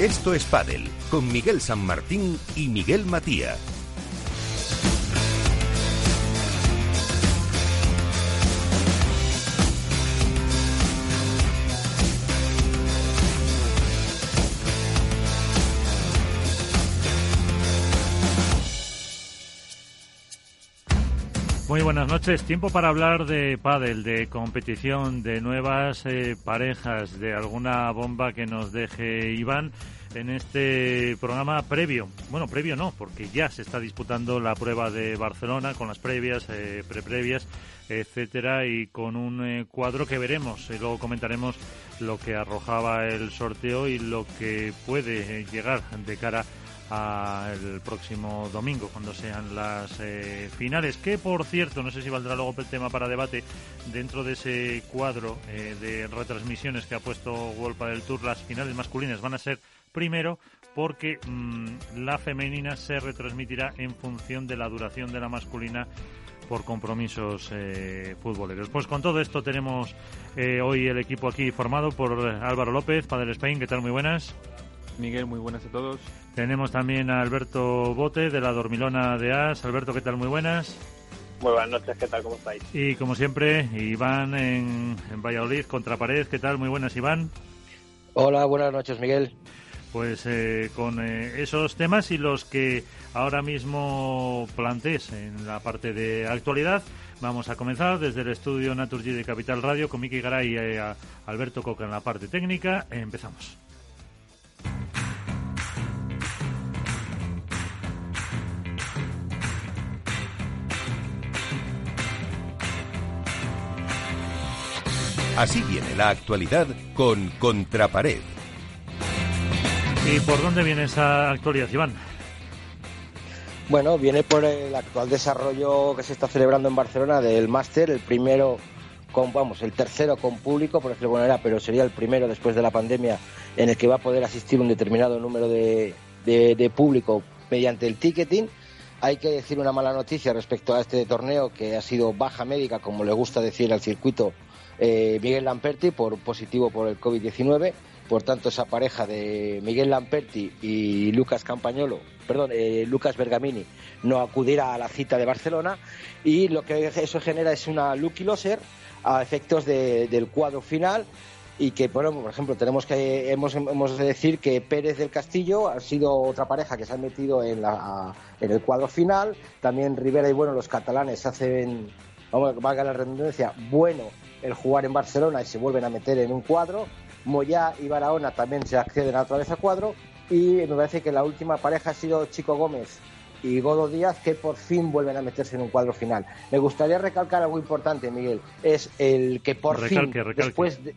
Esto es Padel con Miguel San Martín y Miguel Matía. Muy buenas noches. Tiempo para hablar de pádel, de competición, de nuevas eh, parejas, de alguna bomba que nos deje Iván en este programa previo. Bueno, previo no, porque ya se está disputando la prueba de Barcelona con las previas, eh, preprevias, etcétera, y con un eh, cuadro que veremos. Y luego comentaremos lo que arrojaba el sorteo y lo que puede llegar de cara el próximo domingo cuando sean las eh, finales que por cierto no sé si valdrá luego el tema para debate dentro de ese cuadro eh, de retransmisiones que ha puesto World del Tour las finales masculinas van a ser primero porque mm, la femenina se retransmitirá en función de la duración de la masculina por compromisos eh, futboleros. Pues con todo esto tenemos hoy el equipo aquí formado por Álvaro López, Padre Spain, ¿qué tal? Muy buenas. Miguel, muy buenas a todos. Tenemos también a Alberto Bote de la Dormilona de As. Alberto, ¿qué tal? Muy buenas. Muy buenas noches, ¿qué tal? ¿Cómo estáis? Y como siempre, Iván en, en Valladolid, contra pared. ¿Qué tal? Muy buenas, Iván. Hola, buenas noches, Miguel. Pues eh, con eh, esos temas y los que ahora mismo plantees en la parte de actualidad, vamos a comenzar desde el estudio Naturgy de Capital Radio con Miki Garay y eh, Alberto Coca en la parte técnica. empezamos. Así viene la actualidad con Contrapared. ¿Y por dónde viene esa actualidad, Iván? Bueno, viene por el actual desarrollo que se está celebrando en Barcelona del máster, el primero con, vamos, el tercero con público, por decirlo de pero sería el primero después de la pandemia en el que va a poder asistir un determinado número de, de público mediante el ticketing. Hay que decir una mala noticia respecto a este torneo que ha sido baja médica, como le gusta decir al circuito eh, Miguel Lamperti por positivo por el COVID-19. Por tanto, esa pareja de Miguel Lamperti y Lucas Campañolo, perdón, eh, Lucas Bergamini, no acudirá a la cita de Barcelona. Y lo que eso genera es una lucky loser a efectos del cuadro final y que, bueno, por ejemplo, tenemos que hemos, hemos de decir que Pérez del Castillo ha sido otra pareja que se ha metido en, la, en el cuadro final. También Rivera y bueno, los catalanes hacen, vamos, valga la redundancia, bueno el jugar en Barcelona y se vuelven a meter en un cuadro. Moyá y Barahona también se acceden a otra vez a cuadro. Y me parece que la última pareja ha sido Chico Gómez y Godo Díaz, que por fin vuelven a meterse en un cuadro final. Me gustaría recalcar algo importante, Miguel. Es el que por fin, Después, de,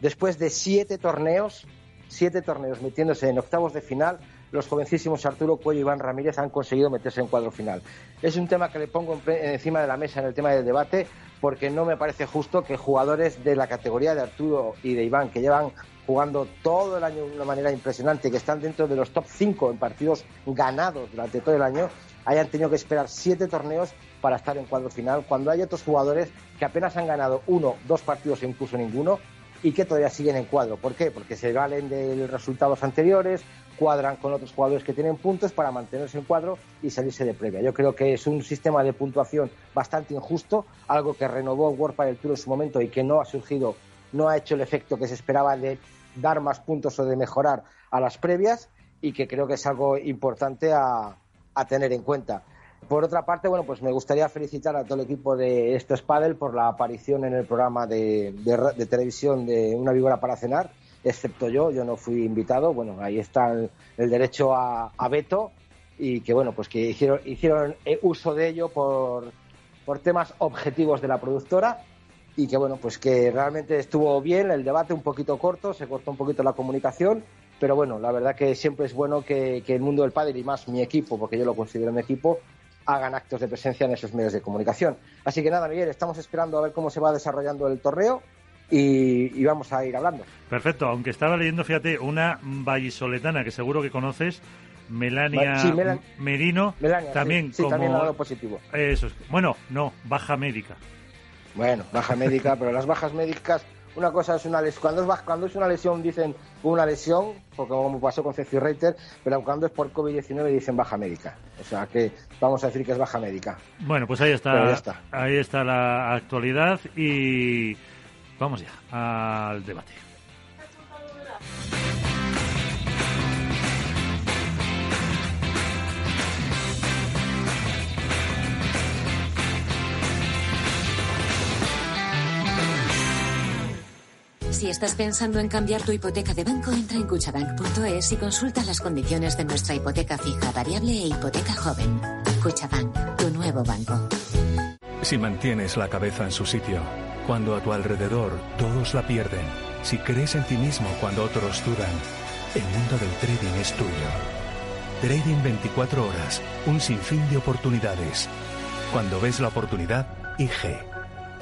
después de siete torneos, siete torneos metiéndose en octavos de final, los jovencísimos Arturo Cuello y Iván Ramírez han conseguido meterse en cuadro final. Es un tema que le pongo encima de la mesa en el tema del debate porque no me parece justo que jugadores de la categoría de Arturo y de Iván, que llevan jugando todo el año de una manera impresionante, que están dentro de los top 5 en partidos ganados durante todo el año, hayan tenido que esperar siete torneos para estar en cuadro final, cuando hay otros jugadores que apenas han ganado uno, dos partidos e incluso ninguno, y que todavía siguen en cuadro. ¿Por qué? Porque se valen de los resultados anteriores, cuadran con otros jugadores que tienen puntos para mantenerse en cuadro y salirse de previa. Yo creo que es un sistema de puntuación bastante injusto, algo que renovó World para el Tour en su momento y que no ha surgido, no ha hecho el efecto que se esperaba de dar más puntos o de mejorar a las previas y que creo que es algo importante a, tener en cuenta. Por otra parte, bueno, pues me gustaría felicitar a todo el equipo de Esto es por la aparición en el programa de, de televisión de Una víbora para cenar excepto yo, yo no fui invitado. Bueno, ahí está el, derecho a, veto y que, bueno, pues que hicieron, hicieron eh, uso de ello por, por temas objetivos de la productora y que, bueno, pues que realmente estuvo bien el debate, un poquito corto, se cortó un poquito la comunicación, pero bueno, la verdad que siempre es bueno que, el mundo del padre y más mi equipo, porque yo lo considero mi equipo, hagan actos de presencia en esos medios de comunicación. Así que nada, Miguel, estamos esperando a ver cómo se va desarrollando el torneo y, vamos a ir hablando. Perfecto, aunque estaba leyendo, fíjate, una vallisoletana que seguro que conoces, Melania Merino, también sí, también ha dado positivo. Eso es. Bueno, no, baja médica. Bueno, baja médica, pero las bajas médicas una cosa es una lesión, cuando es, cuando es una lesión dicen una lesión, porque como pasó con Ceci Reiter, pero cuando es por COVID-19 dicen baja médica. O sea que vamos a decir que es baja médica. Bueno, pues ahí está, está. ahí está la actualidad y vamos ya al debate. Si estás pensando en cambiar tu hipoteca de banco, entra en cuchabank.es y consulta las condiciones de nuestra hipoteca fija, variable e hipoteca joven. Cuchabank, tu nuevo banco. Si mantienes la cabeza en su sitio, cuando a tu alrededor todos la pierden, si crees en ti mismo cuando otros dudan, el mundo del trading es tuyo. Trading 24 horas, un sinfín de oportunidades. Cuando ves la oportunidad, IG.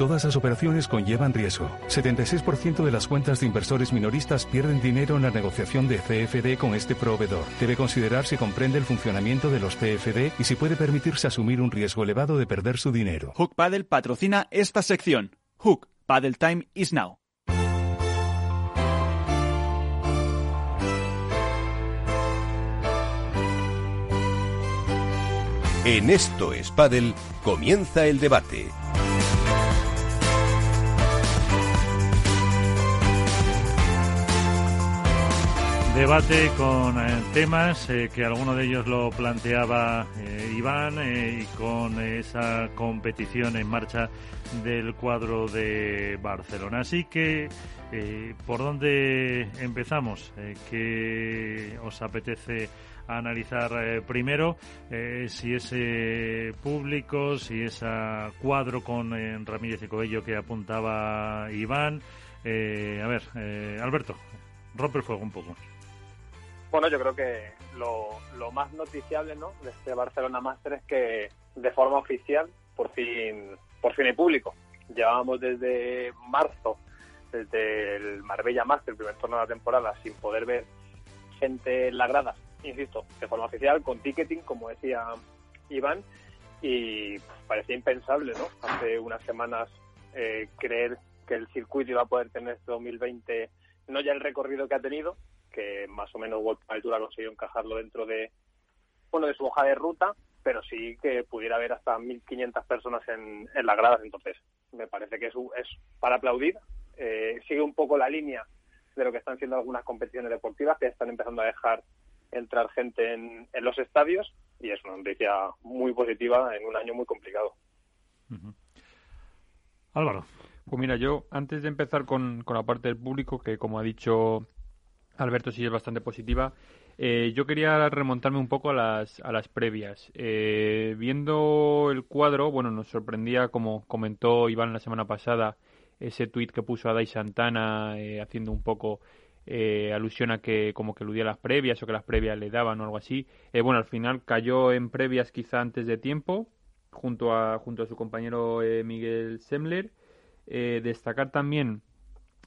Todas las operaciones conllevan riesgo. 76% de las cuentas de inversores minoristas pierden dinero en la negociación de CFD con este proveedor. Debe considerar si comprende el funcionamiento de los CFD y si puede permitirse asumir un riesgo elevado de perder su dinero. Hook Paddle patrocina esta sección. Hook Paddle Time is now. En esto es Paddle comienza el debate. Debate con eh, temas eh, que alguno de ellos lo planteaba eh, Iván y con esa competición en marcha del cuadro de Barcelona. Así que, ¿por dónde empezamos? ¿Qué os apetece analizar primero? si ese público, si ese cuadro con Ramírez y Cobello que apuntaba Iván. a ver, Alberto, rompe el fuego un poco. Bueno, yo creo que lo, más noticiable ¿no? de este Barcelona Master es que de forma oficial por fin, por fin hay público. Llevábamos desde marzo, desde el Marbella Master, el primer torneo de la temporada, sin poder ver gente en la grada, insisto, de forma oficial, con ticketing, como decía Iván, y parecía impensable, ¿no? Hace unas semanas eh, creer que el circuito iba a poder tener este 2020 no ya el recorrido que ha tenido, que más o menos ha conseguido encajarlo dentro de bueno de su hoja de ruta, pero sí que pudiera haber hasta 1.500 personas en, en las gradas. Entonces, me parece que es, es para aplaudir. Eh, sigue un poco la línea de lo que están siendo algunas competiciones deportivas que están empezando a dejar entrar gente en, en los estadios y es una noticia muy positiva en un año muy complicado. Álvaro. Pues mira, yo antes de empezar con, con la parte del público, que como ha dicho Alberto sí es bastante positiva. Eh, yo quería remontarme un poco a las, a las previas. Eh, viendo el cuadro, bueno, nos sorprendía, como comentó Iván la semana pasada, ese tuit que puso a Dai Santana eh, haciendo un poco alusión a que como que eludía las previas o que las previas le daban o algo así. bueno, al final cayó en previas quizá antes de tiempo, junto a, junto a su compañero Miguel Semler. destacar también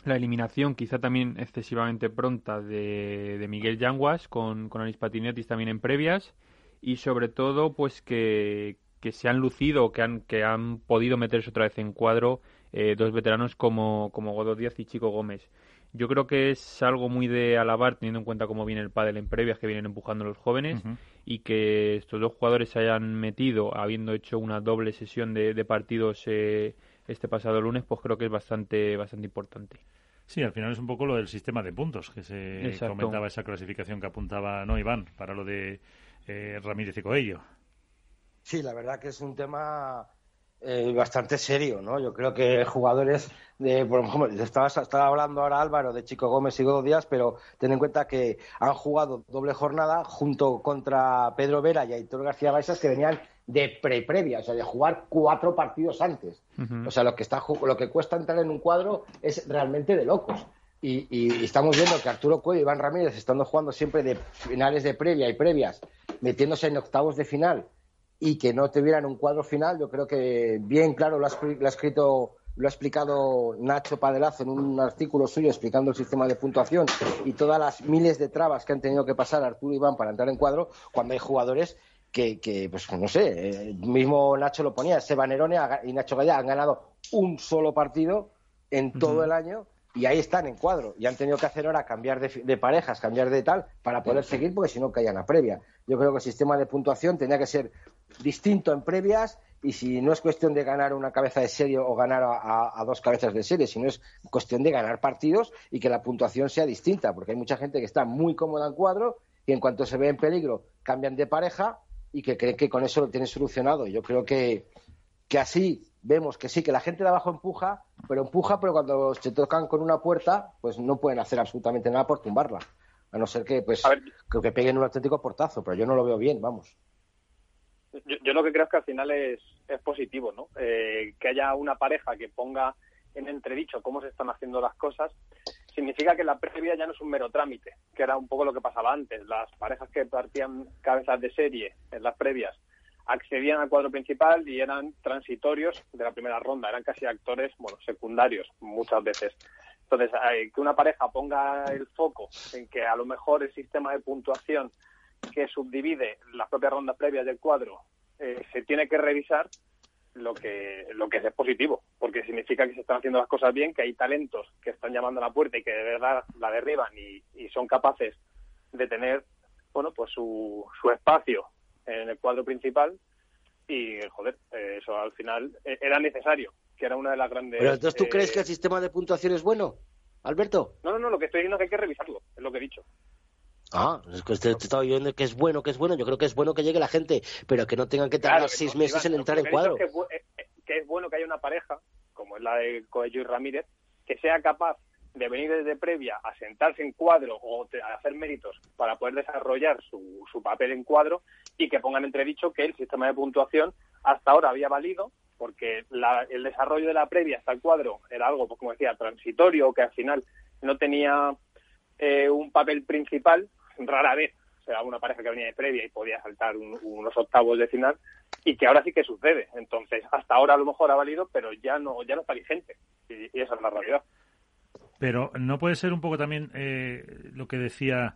la eliminación quizá también excesivamente pronta de, Miguel Yanguas con, con Anis Patinetis también en previas y sobre todo pues que, se han lucido, que han, que han podido meterse otra vez en cuadro eh, dos veteranos como, como Godó Díaz y Chico Gómez. Yo creo que es algo muy de alabar teniendo en cuenta cómo viene el pádel en previas que vienen empujando los jóvenes y que estos dos jugadores se hayan metido habiendo hecho una doble sesión de, de partidos eh, este pasado lunes, pues creo que es bastante, bastante importante. Sí, al final es un poco lo del sistema de puntos que se comentaba esa clasificación que apuntaba no Iván para lo de eh, Ramírez y Coello. Sí, la verdad que es un tema eh, bastante serio, ¿no? Yo creo que jugadores de, por ejemplo, estaba, estaba hablando ahora Álvaro de Chico Gómez y Godo Díaz, pero ten en cuenta que han jugado doble jornada junto contra Pedro Vera y Aitor García Baixas que venían de pre-previa, o sea, de jugar cuatro partidos antes. O sea, lo que, está, lo que cuesta entrar en un cuadro es realmente de locos. Y, estamos viendo que Arturo Cuello y Iván Ramírez, estando jugando siempre de finales de previa y previas, metiéndose en octavos de final y que no tuvieran un cuadro final, yo creo que bien claro lo ha, escrito lo ha explicado Nacho Padelazo en un artículo suyo explicando el sistema de puntuación y todas las miles de trabas que han tenido que pasar Arturo y Iván para entrar en cuadro, cuando hay jugadores que, pues no sé, eh, mismo Nacho lo ponía, Seba Nerone y Nacho Gaya han ganado un solo partido en todo el año y ahí están en cuadro. Y han tenido que hacer ahora cambiar de, parejas, cambiar de tal, para poder seguir, porque si no caían a previa. Yo creo que el sistema de puntuación tenía que ser distinto en previas y si no es cuestión de ganar una cabeza de serie o ganar a, dos cabezas de serie, sino es cuestión de ganar partidos y que la puntuación sea distinta, porque hay mucha gente que está muy cómoda en cuadro y en cuanto se ve en peligro cambian de pareja y que creen que con eso lo tienen solucionado. Yo creo que, que así vemos que sí, que la gente de abajo empuja, pero empuja, pero cuando se tocan con una puerta, pues no pueden hacer absolutamente nada por tumbarla. A no ser que, pues, creo que peguen un auténtico portazo, pero yo no lo veo bien, vamos. Yo, lo que creo es que al final es, es positivo, ¿no? Eh, que haya una pareja que ponga en entredicho cómo se están haciendo las cosas, significa que la previa ya no es un mero trámite, que era un poco lo que pasaba antes. Las parejas que partían cabezas de serie en las previas accedían al cuadro principal y eran transitorios de la primera ronda, eran casi actores, bueno, secundarios muchas veces. Entonces, que una pareja ponga el foco en que a lo mejor el sistema de puntuación que subdivide las propias rondas previas del cuadro eh, se tiene que revisar, lo que, lo que es positivo, porque significa que se están haciendo las cosas bien, que hay talentos que están llamando a la puerta y que de verdad la derriban y, y son capaces de tener bueno pues su, su espacio en el cuadro principal y, joder, eh, eso al final eh, era necesario, que era una de las grandes... Pero entonces, ¿tú crees que el sistema de puntuación es bueno, Alberto? No, no, no, lo que estoy diciendo es que hay que revisarlo, es lo que he dicho. Ah, es que usted estaba viendo que es bueno, que es bueno. Yo creo que es bueno que llegue la gente, pero que no tengan que tardar seis meses en entrar en cuadro. Que, eh, que, es bueno que haya una pareja, como es la de Coello y Ramírez, que sea capaz de venir desde previa a sentarse en cuadro o a hacer méritos para poder desarrollar su, su papel en cuadro y que pongan entredicho que el sistema de puntuación hasta ahora había valido porque el desarrollo de la previa hasta el cuadro era algo, pues, como decía, transitorio, que al final no tenía eh, un papel principal, rara vez o sea, una pareja que venía de previa y podía saltar unos octavos de final y que ahora sí que sucede. Entonces, hasta ahora a lo mejor ha valido, pero ya no ya no está vigente y esa es la realidad. Pero no puede ser un poco también eh, lo que decía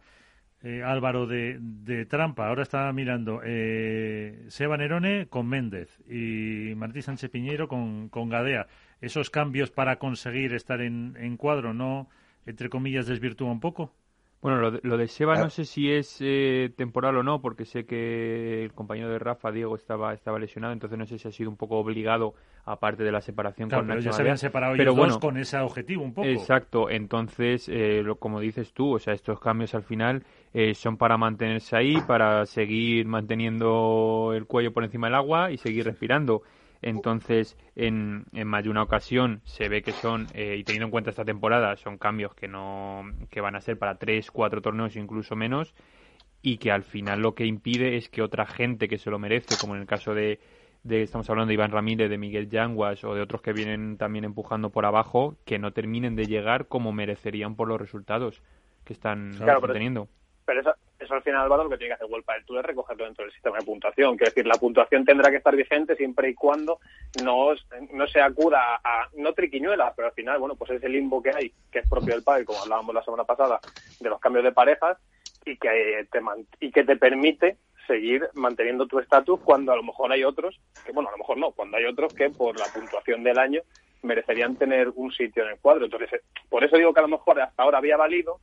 eh, Álvaro de, trampa. Ahora está mirando eh, Seba Nerone con Méndez y Martí Sánchez Piñero con, con Gadea. Esos cambios para conseguir estar en, en cuadro, ¿no, entre comillas, desvirtúa un poco? Bueno, lo de, lo de Seba no sé si es eh, temporal o no, porque sé que el compañero de Rafa, Diego, estaba, estaba lesionado, entonces no sé si ha sido un poco obligado, aparte de la separación con pero ya se habían separado pero bueno, con ese objetivo un poco. Exacto, entonces, eh, lo, como dices tú, o sea, estos cambios al final eh, son para mantenerse ahí, para seguir manteniendo el cuello por encima del agua y seguir respirando. Entonces, en, en más de una ocasión se ve que son, eh, y teniendo en cuenta esta temporada, son cambios que, no, que van a ser para tres, cuatro torneos, incluso menos, y que al final lo que impide es que otra gente que se lo merece, como en el caso de, de estamos hablando de Iván Ramírez, de Miguel Yanguas o de otros que vienen también empujando por abajo, que no terminen de llegar como merecerían por los resultados que están teniendo. Pero eso, eso al final, Álvaro, lo que tiene que hacer World Tour es recogerlo dentro del sistema de puntuación. Quiero decir, la puntuación tendrá que estar vigente siempre y cuando no, no se acuda a, no triquiñuelas, pero al final, bueno, pues ese limbo que hay, que es propio del pádel, como hablábamos la semana pasada, de los cambios de parejas, y que te, y que te permite seguir manteniendo tu estatus cuando a lo mejor hay otros, que bueno, a lo mejor no, cuando hay otros que por la puntuación del año merecerían tener un sitio en el cuadro. Entonces, por eso digo que a lo mejor hasta ahora había valido,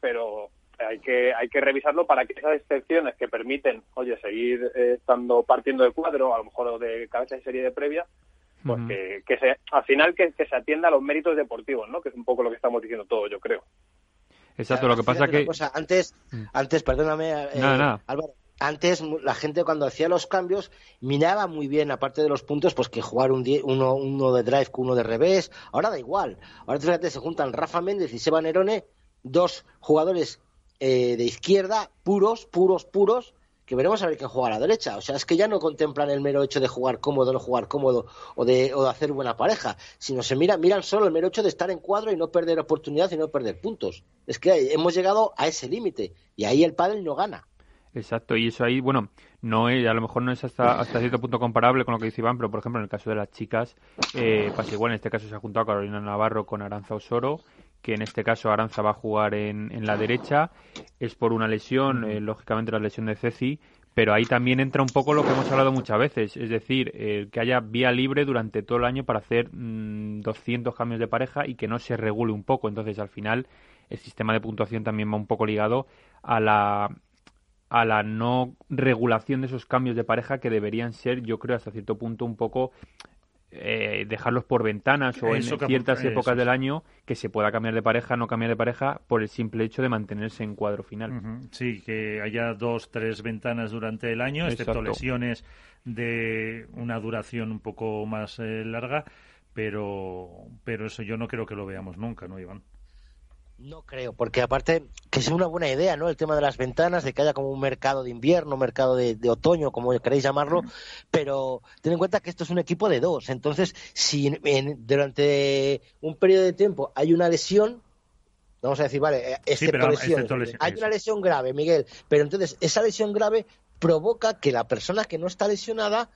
pero hay que hay que revisarlo para que esas excepciones que permiten, oye, seguir eh, estando partiendo de cuadro, a lo mejor de cabeza de serie de previa, pues que, se, al final que, se atienda a los méritos deportivos, ¿no? Que es un poco lo que estamos diciendo todos, yo creo. Exacto, lo que pasa que... antes, mm. antes, perdóname, eh, Álvaro, antes la gente cuando hacía los cambios miraba muy bien, aparte de los puntos, pues que jugar un uno, uno de drive con uno de revés. Ahora da igual. Ahora fíjate, se juntan Rafa Méndez y Seba Nerone, dos jugadores eh, de izquierda, puros, puros, puros, que veremos a ver quién juega a la derecha. O sea, es que ya no contemplan el mero hecho de jugar cómodo, no jugar cómodo o de, o de hacer buena pareja, sino se miran, miran solo el mero hecho de estar en cuadro y no perder oportunidad y no perder puntos. Es que hemos llegado a ese límite y ahí el pádel no gana. Exacto, y eso ahí, bueno, no es, a lo mejor no es hasta, hasta cierto punto comparable con lo que dice Iván, pero por ejemplo en el caso de las chicas eh, pasa igual, en este caso se ha juntado Carolina Navarro con Aranza Osoro que en este caso Aranza va a jugar en, en la derecha, es por una lesión, eh, lógicamente la lesión de Ceci, pero ahí también entra un poco lo que hemos hablado muchas veces, es decir, que haya vía libre durante todo el año para hacer mm, 200 cambios de pareja y que no se regule un poco. Entonces, al final, el sistema de puntuación también va un poco ligado a la a la no regulación de esos cambios de pareja que deberían ser, yo creo, hasta cierto punto un poco eh, dejarlos por ventanas o en ciertas épocas del año que se pueda cambiar de pareja, no cambiar de pareja por el simple hecho de mantenerse en cuadro final. Sí, que haya dos, tres ventanas durante el año, excepto lesiones de una duración un poco más eh, larga, pero, pero eso yo no creo que lo veamos nunca, ¿no, Iván? No creo, porque aparte que sea una buena idea, ¿no? El tema de las ventanas, de que haya como un mercado de invierno, mercado de, otoño, como queréis llamarlo, pero ten en cuenta que esto es un equipo de dos. Entonces, si durante un periodo de tiempo hay una lesión, vamos a decir, vale, eh, excepto, lesión, hay una lesión grave, Miguel, pero entonces esa lesión grave provoca que la persona que no está lesionada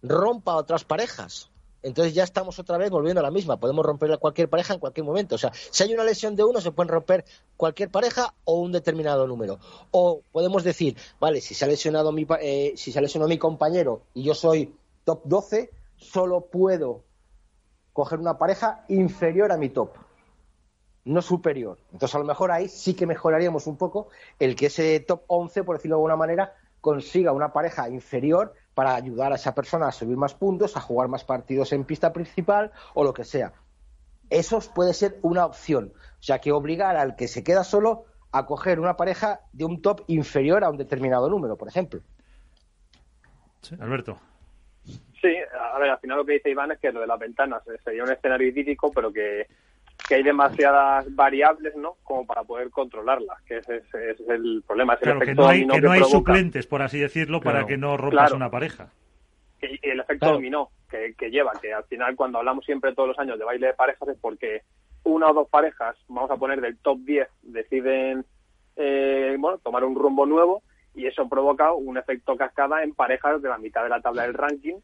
rompa otras parejas entonces ya estamos otra vez volviendo a la misma. Podemos romper cualquier pareja en cualquier momento. O sea, si hay una lesión de uno, se pueden romper cualquier pareja o un determinado número. O podemos decir, vale, si se ha lesionado mi, eh, si se ha lesionado mi compañero y yo soy top 12, solo puedo coger una pareja inferior a mi top, no superior. Entonces a lo mejor ahí sí que mejoraríamos un poco el que ese top 11, por decirlo de alguna manera, consiga una pareja inferior para ayudar a esa persona a subir más puntos, a jugar más partidos en pista principal o lo que sea. Eso puede ser una opción. O sea, que obligar al que se queda solo a coger una pareja de un top inferior a un determinado número, por ejemplo. Alberto. Sí, a ver, al final lo que dice Iván es que lo de las ventanas sería un escenario idílico, pero que que hay demasiadas variables, ¿no? Como para poder controlarlas, que ese, es el problema. Es el que no hay, que no hay suplentes, por así decirlo, para que no rompas una pareja. Y el efecto dominó que, lleva, que al final cuando hablamos siempre todos los años de baile de parejas es porque una o dos parejas, vamos a poner del top 10, deciden eh, bueno, tomar un rumbo nuevo y eso provoca un efecto cascada en parejas de la mitad de la tabla del ranking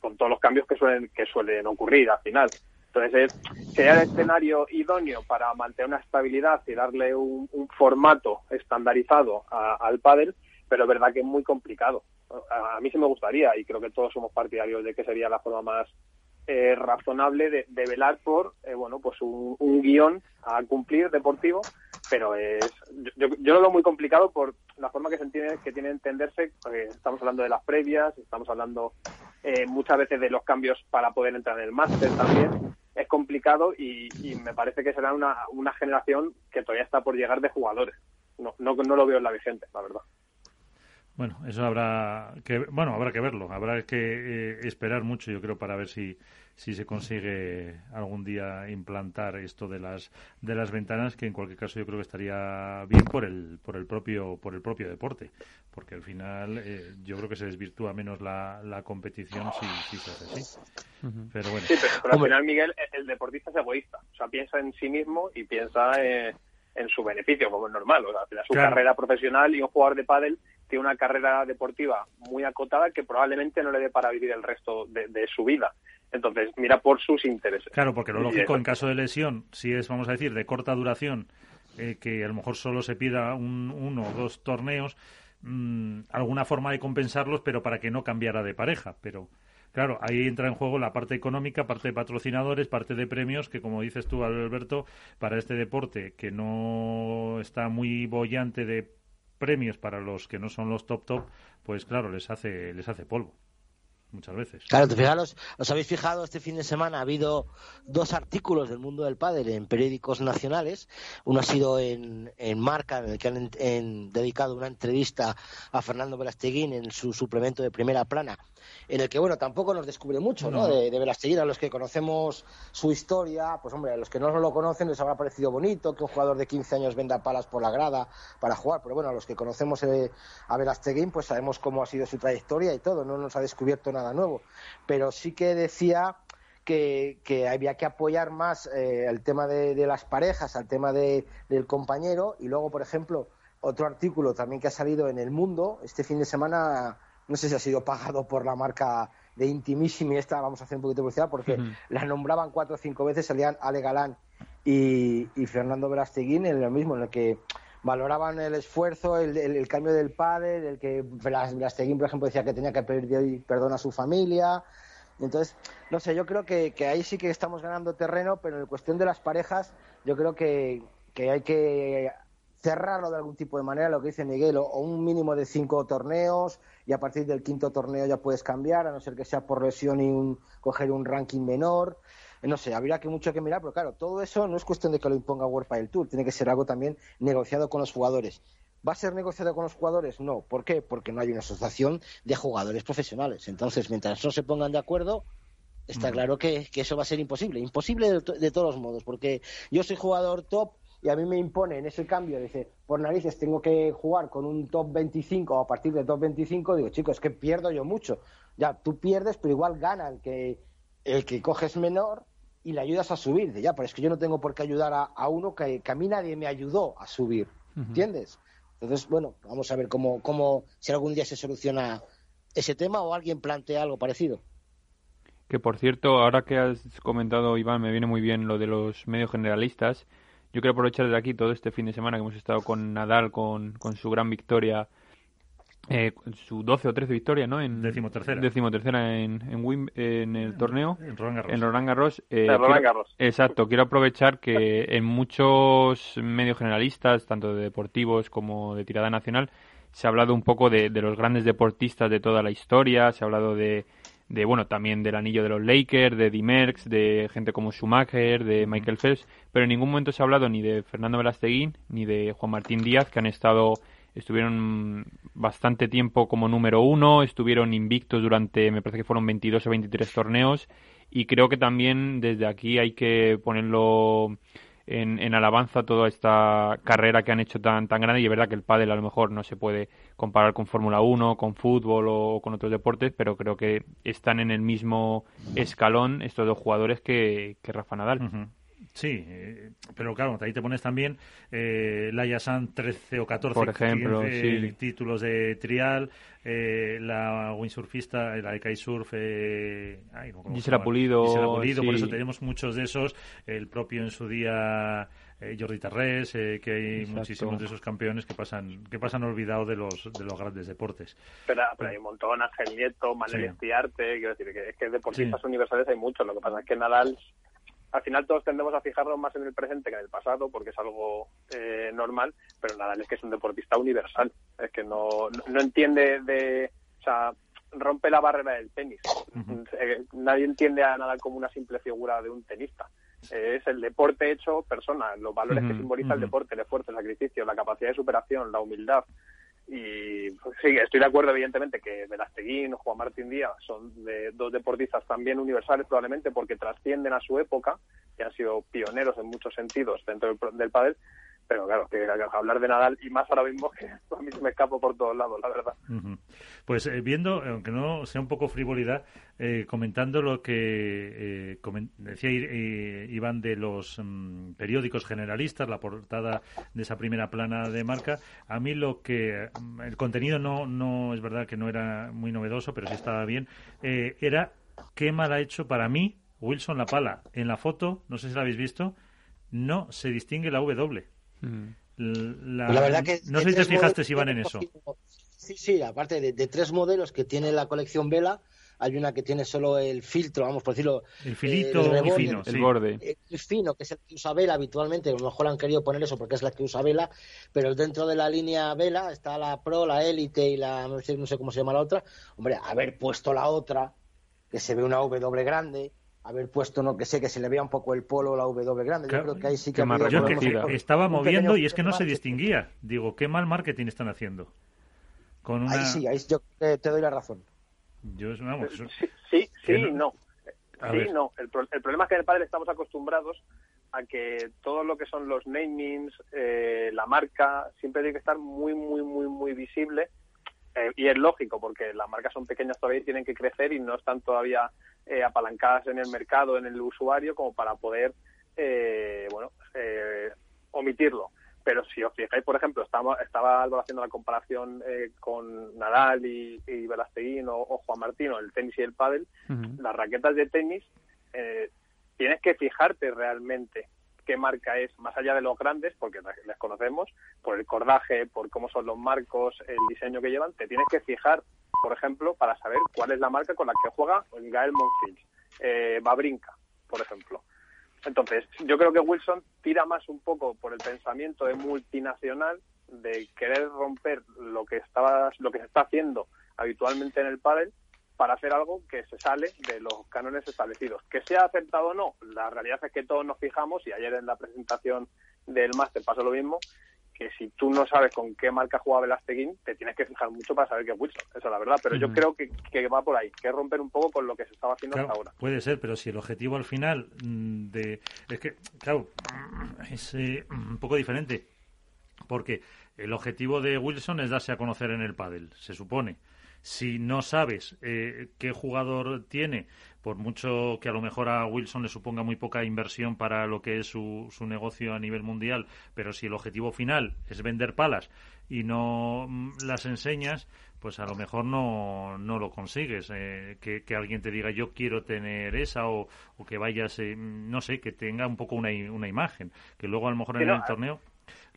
con todos los cambios que suelen, que suelen ocurrir al final. Entonces, sería el escenario idóneo para mantener una estabilidad y darle un, formato estandarizado al pádel, pero es verdad que es muy complicado. A, mí sí me gustaría, y creo que todos somos partidarios de que sería la forma más eh, razonable de, velar por eh, bueno pues un, guion a cumplir deportivo pero es yo, yo, lo veo muy complicado por la forma que se entiende que tiene entenderse estamos hablando de las previas estamos hablando eh, muchas veces de los cambios para poder entrar en el máster también es complicado y, me parece que será una, una generación que todavía está por llegar de jugadores. No, no, no lo veo en la vigente, la verdad. Bueno, eso habrá que bueno habrá que verlo, habrá que eh, esperar mucho, yo creo, para ver si si se consigue algún día implantar esto de las de las ventanas, que en cualquier caso yo creo que estaría bien por el por el propio por el propio deporte, porque al final eh, yo creo que se desvirtúa menos la, la competición si, si se hace así. Pero bueno. Sí, pero, al final Miguel el deportista es egoísta, o sea piensa en sí mismo y piensa en, en su beneficio como es normal, o sea, su carrera profesional y un jugador de pádel tiene una carrera deportiva muy acotada que probablemente no le dé para vivir el resto de, su vida. Entonces, mira por sus intereses. Claro, porque lo lógico en caso de lesión, si es, vamos a decir, de corta duración, eh, que a lo mejor solo se pida un, uno o dos torneos, mm, alguna forma de compensarlos, pero para que no cambiara de pareja. Pero claro, ahí entra en juego la parte económica, parte de patrocinadores, parte de premios, que como dices tú, Alberto, para este deporte que no está muy bollante de premios para los que no son los top top, pues claro, les hace, les hace polvo muchas veces. Claro, fijaros, os habéis fijado, este fin de semana ha habido dos artículos del mundo del padre en periódicos nacionales. Uno ha sido en, en Marca, en el que han dedicado una entrevista a Fernando Velasteguín en su suplemento de primera plana, en el que, bueno, tampoco nos descubre mucho, ¿no? De, de a los que conocemos su historia, pues hombre, a los que no lo conocen les habrá parecido bonito que un jugador de 15 años venda palas por la grada para jugar, pero bueno, a los que conocemos eh, a Velasteguín, pues sabemos cómo ha sido su trayectoria y todo, no nos ha descubierto nada nuevo, pero sí que decía que, había que apoyar más eh, el tema de, las parejas, al tema del compañero y luego, por ejemplo, otro artículo también que ha salido en El Mundo este fin de semana, no sé si ha sido pagado por la marca de Intimissimi, esta vamos a hacer un poquito de publicidad porque la nombraban cuatro o cinco veces, salían Ale Galán y, Fernando Verasteguín en lo mismo, en el que valoraban el esfuerzo, el, cambio del padre, el que Velasteguín, por ejemplo, decía que tenía que pedir perdón a su familia, Entonces, no sé, yo creo que, que ahí sí que estamos ganando terreno, pero en cuestión de las parejas, yo creo que, que hay que cerrarlo de algún tipo de manera, lo que dice Miguel, o, un mínimo de cinco torneos y a partir del quinto torneo ya puedes cambiar, a no ser que sea por lesión y un, coger un ranking menor. No sé, habría que mucho que mirar, pero claro, todo eso no es cuestión de que lo imponga World Padel Tour, tiene que ser algo también negociado con los jugadores. ¿Va a ser negociado con los jugadores? No. ¿Por qué? Porque no hay una asociación de jugadores profesionales. Entonces, mientras no se pongan de acuerdo, está claro que, eso va a ser imposible. Imposible de, todos modos, porque yo soy jugador top y a mí me impone en ese cambio, dice, por narices tengo que jugar con un top 25 o a partir de top 25, digo, chicos, es que pierdo yo mucho. Ya, tú pierdes, pero igual gana el que, el que coges menor y le ayudas a subir. Dice, ya, pero es que yo no tengo por qué ayudar a, uno que, a mí nadie me ayudó a subir. ¿Entiendes? Entonces, bueno, vamos a ver cómo, cómo, si algún día se soluciona ese tema o alguien plantea algo parecido. Que por cierto, ahora que has comentado, Iván, me viene muy bien lo de los medios generalistas. Yo quiero aprovechar desde aquí todo este fin de semana que hemos estado con Nadal, con, con su gran victoria eh, su 12 o 13 victoria, ¿no? En, decimotercera. Decimotercera en, en, en el torneo. En Roland Garros. En Roland Garros. Eh, Roland Garros. exacto. Quiero aprovechar que en muchos medios generalistas, tanto de deportivos como de tirada nacional, se ha hablado un poco de, de los grandes deportistas de toda la historia. Se ha hablado de, de bueno, también del anillo de los Lakers, de Dimerx, de gente como Schumacher, de Michael Phelps, pero en ningún momento se ha hablado ni de Fernando Velasteguín ni de Juan Martín Díaz, que han estado estuvieron bastante tiempo como número uno, estuvieron invictos durante, me parece que fueron 22 o 23 torneos, y creo que también desde aquí hay que ponerlo en, alabanza toda esta carrera que han hecho tan, tan grande y es verdad que el pádel a lo mejor no se puede comparar con Fórmula 1, con fútbol o con otros deportes, pero creo que están en el mismo escalón estos dos jugadores que, que Rafa Nadal. Sí, eh, pero claro, ahí te pones también eh, la Yasan 13 o 14 Por ejemplo, títulos de trial, eh, la windsurfista, la de kitesurf, eh, Gisela Pulido, Pulido por eso tenemos muchos de esos, el propio en su día eh, Jordi Terrés, que hay muchísimos de esos campeones que pasan que pasan olvidados de los de los grandes deportes. Pero, hay un montón, Ángel Nieto, Manuel Estiarte, quiero decir que es que deportistas universales hay muchos, lo que pasa es que Nadal al final todos tendemos a fijarnos más en el presente que en el pasado, porque es algo eh, normal, pero nada, es que es un deportista universal, es que no, no entiende de, o sea, rompe la barrera del tenis. Eh, nadie entiende a nada como una simple figura de un tenista. Eh, es el deporte hecho persona, los valores que simboliza el deporte, el esfuerzo, el sacrificio, la capacidad de superación, la humildad, y pues, sí, estoy de acuerdo, evidentemente, que Velasteguín o Juan Martín Díaz son de, dos deportistas también universales, probablemente porque trascienden a su época y han sido pioneros en muchos sentidos dentro del, del pádel, pero claro, que, hablar de Nadal y más ahora mismo que a mí se me escapo por todos lados, la verdad. Pues eh, viendo, aunque no sea un poco frivolidad, eh, comentando lo que eh, decía Iván de los mm, periódicos generalistas, la portada de esa primera plana de marca, a mí lo que mm, el contenido no, no es verdad que no era muy novedoso, pero sí estaba bien, era qué mal ha hecho para mí Wilson La Pala. En la foto, no sé si la habéis visto, no se distingue la W. Mm. La, verdad que no sé si te fijaste si van en eso. Sí, sí, aparte de, tres modelos que tiene la colección Vela, hay una que tiene solo el filtro, vamos por decirlo. El filito el fino, el borde. El fino, que es el que usa Vela habitualmente, a lo mejor han querido poner eso porque es la que usa Vela, pero dentro de la línea Vela está la Pro, la Elite y la, no sé cómo se llama la otra. Hombre, haber puesto la otra, que se ve una W grande, haber puesto, no que sé, que se le veía un poco el polo la W grande. yo creo que ahí sí que, estaba moviendo y es que no se distinguía. Digo, qué mal marketing están haciendo. Con Ahí sí, ahí yo te doy la razón. Yo, vamos, sí, sí, no. Sí, no. El, problema es que en el padre estamos acostumbrados a que todo lo que son los namings, eh, la marca, siempre tiene que estar muy, muy, muy, muy visible. Eh, y es lógico, porque las marcas son pequeñas todavía y tienen que crecer y no están todavía eh, apalancadas en el mercado, en el usuario, como para poder, eh, bueno, eh, omitirlo. Pero si os fijáis, por ejemplo, estaba, estaba haciendo la comparación con Nadal y, y Velasteguín o, Juan Martino, el tenis y el pádel, las raquetas de tenis, tienes que fijarte realmente qué marca es, más allá de los grandes, porque les conocemos, por el cordaje, por cómo son los marcos, el diseño que llevan, te tienes que fijar por ejemplo, para saber cuál es la marca con la que juega Gael Monfils, eh, Babrinka, por ejemplo. Entonces, yo creo que Wilson tira más un poco por el pensamiento de multinacional, de querer romper lo que estaba, lo que se está haciendo habitualmente en el pádel para hacer algo que se sale de los cánones establecidos. Que sea aceptado o no, la realidad es que todos nos fijamos, y ayer en la presentación del máster pasó lo mismo, que si tú no sabes con qué marca juega Velasteguín, te tienes que fijar mucho para saber qué es Wilson. Esa es la verdad. Pero yo creo que, va por ahí, que romper un poco con lo que se estaba haciendo hasta ahora. Puede ser, pero si el objetivo al final mm, de... Es que, claro, es eh, un poco diferente. Porque el objetivo de Wilson es darse a conocer en el pádel, se supone si no sabes eh, qué jugador tiene, por mucho que a lo mejor a Wilson le suponga muy poca inversión para lo que es su, su negocio a nivel mundial, pero si el objetivo final es vender palas y no mm, las enseñas, pues a lo mejor no, no lo consigues. Eh, que, que, alguien te diga yo quiero tener esa o, o que vayas, eh, no sé, que tenga un poco una, una imagen, que luego a lo mejor en el torneo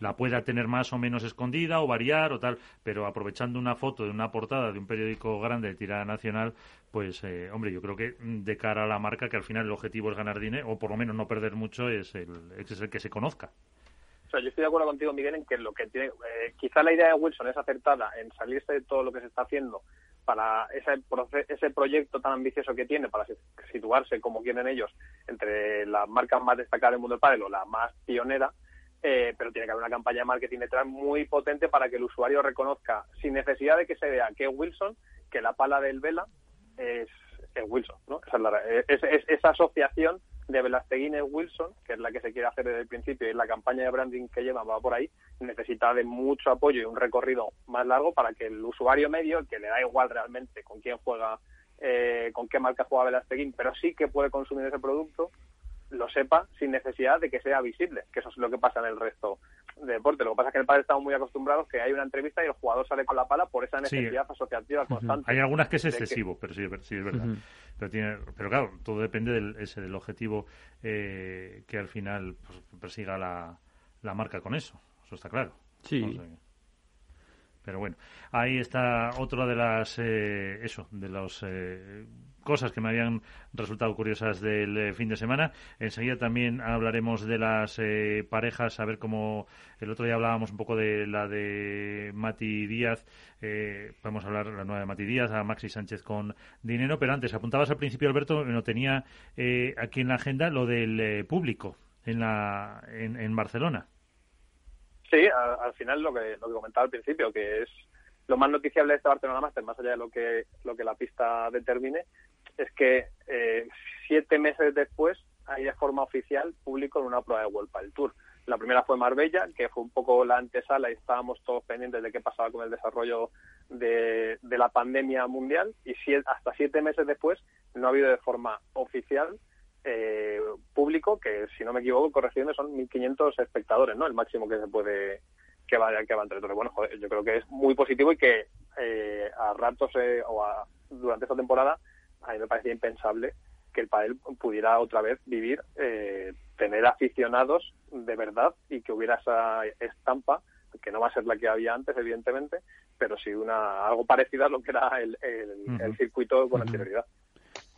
la pueda tener más o menos escondida o variar o tal, pero aprovechando una foto de una portada de un periódico grande de tirada nacional, pues eh, hombre, yo creo que de cara a la marca, que al final el objetivo es ganar dinero, o por lo menos no perder mucho, es el, es el que se conozca. O sea, yo estoy de acuerdo contigo, Miguel, en que lo que tiene, eh, quizá la idea de Wilson es acertada en salirse de todo lo que se está haciendo para ese, ese proyecto tan ambicioso que tiene, para situarse como quieren ellos entre las marcas más destacadas del mundo del pádel o la más pionera, eh, pero tiene que haber una campaña de marketing detrás muy potente para que el usuario reconozca, sin necesidad de que se vea que es Wilson, que la pala del Vela es, Wilson, ¿no? Esa, es esa asociación de Velasteguín es Wilson, que es la que se quiere hacer desde el principio y la campaña de branding que lleva va por ahí, necesita de mucho apoyo y un recorrido más largo para que el usuario medio, que le da igual realmente con quién juega, eh, con qué marca juega Velasteguín, pero sí que puede consumir ese producto, lo sepa sin necesidad de que sea visible, que eso es lo que pasa en el resto de deporte. Lo que pasa es que en el padre estamos muy acostumbrados que hay una entrevista y el jugador sale con la pala por esa necesidad asociativa constante. Hay algunas que es excesivo, pero sí, sí es verdad. pero, tiene, pero claro, todo depende del, ese, del objetivo eh, que al final pues, persiga la, la marca con eso. Eso está claro. Sí. Pero bueno, ahí está otra de las, eh, eso, de los eh, cosas que me habían resultado curiosas del eh, fin de semana. Enseguida también hablaremos de las parejas, a ver cómo el otro día hablábamos un poco de la de Mati Díaz. Eh, vamos a hablar la nueva de Mati Díaz, a Maxi Sánchez con dinero. Pero antes, apuntabas al principio, Alberto, no tenía aquí en la agenda lo del público en, la, en Barcelona. Sí, al, final lo que, lo que comentaba al principio, que es lo más noticiable de este Barcelona Master, más allá de lo que, lo que la pista determine, es que eh, siete meses después hay de forma oficial público en una prueba de World el Tour. La primera fue Marbella, que fue un poco la antesala y estábamos todos pendientes de qué pasaba con el desarrollo de, de la pandemia mundial y hasta siete meses después no ha habido de forma oficial eh, público, que si no me equivoco, correcciones son 1.500 espectadores, ¿no? El máximo que se puede que va, que va entre todos. Bueno, yo creo que es muy positivo y que eh, a ratos eh, o durante esta temporada a mí me parecía impensable que el padel pudiera otra vez vivir, eh, tener aficionados de verdad y que hubiera esa estampa que no va a ser la que había antes, evidentemente, pero sí una algo parecido a lo que era el, el, circuito con anterioridad.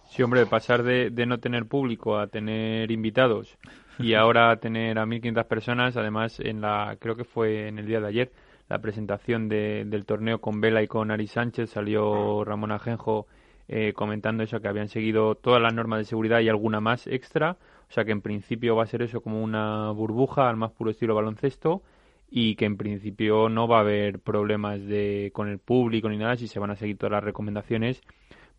Sí, hombre, pasar de, no tener público a tener invitados y ahora tener a 1.500 personas, además, en la creo que fue en el día de ayer, la presentación del torneo con Vela y con Ari Sánchez, salió Ramón Ajenjo eh, comentando eso, que habían seguido todas las normas de seguridad y alguna más extra, o sea que en principio va a ser eso como una burbuja al más puro estilo baloncesto y que en principio no va a haber problemas de, con el público ni nada si se van a seguir todas las recomendaciones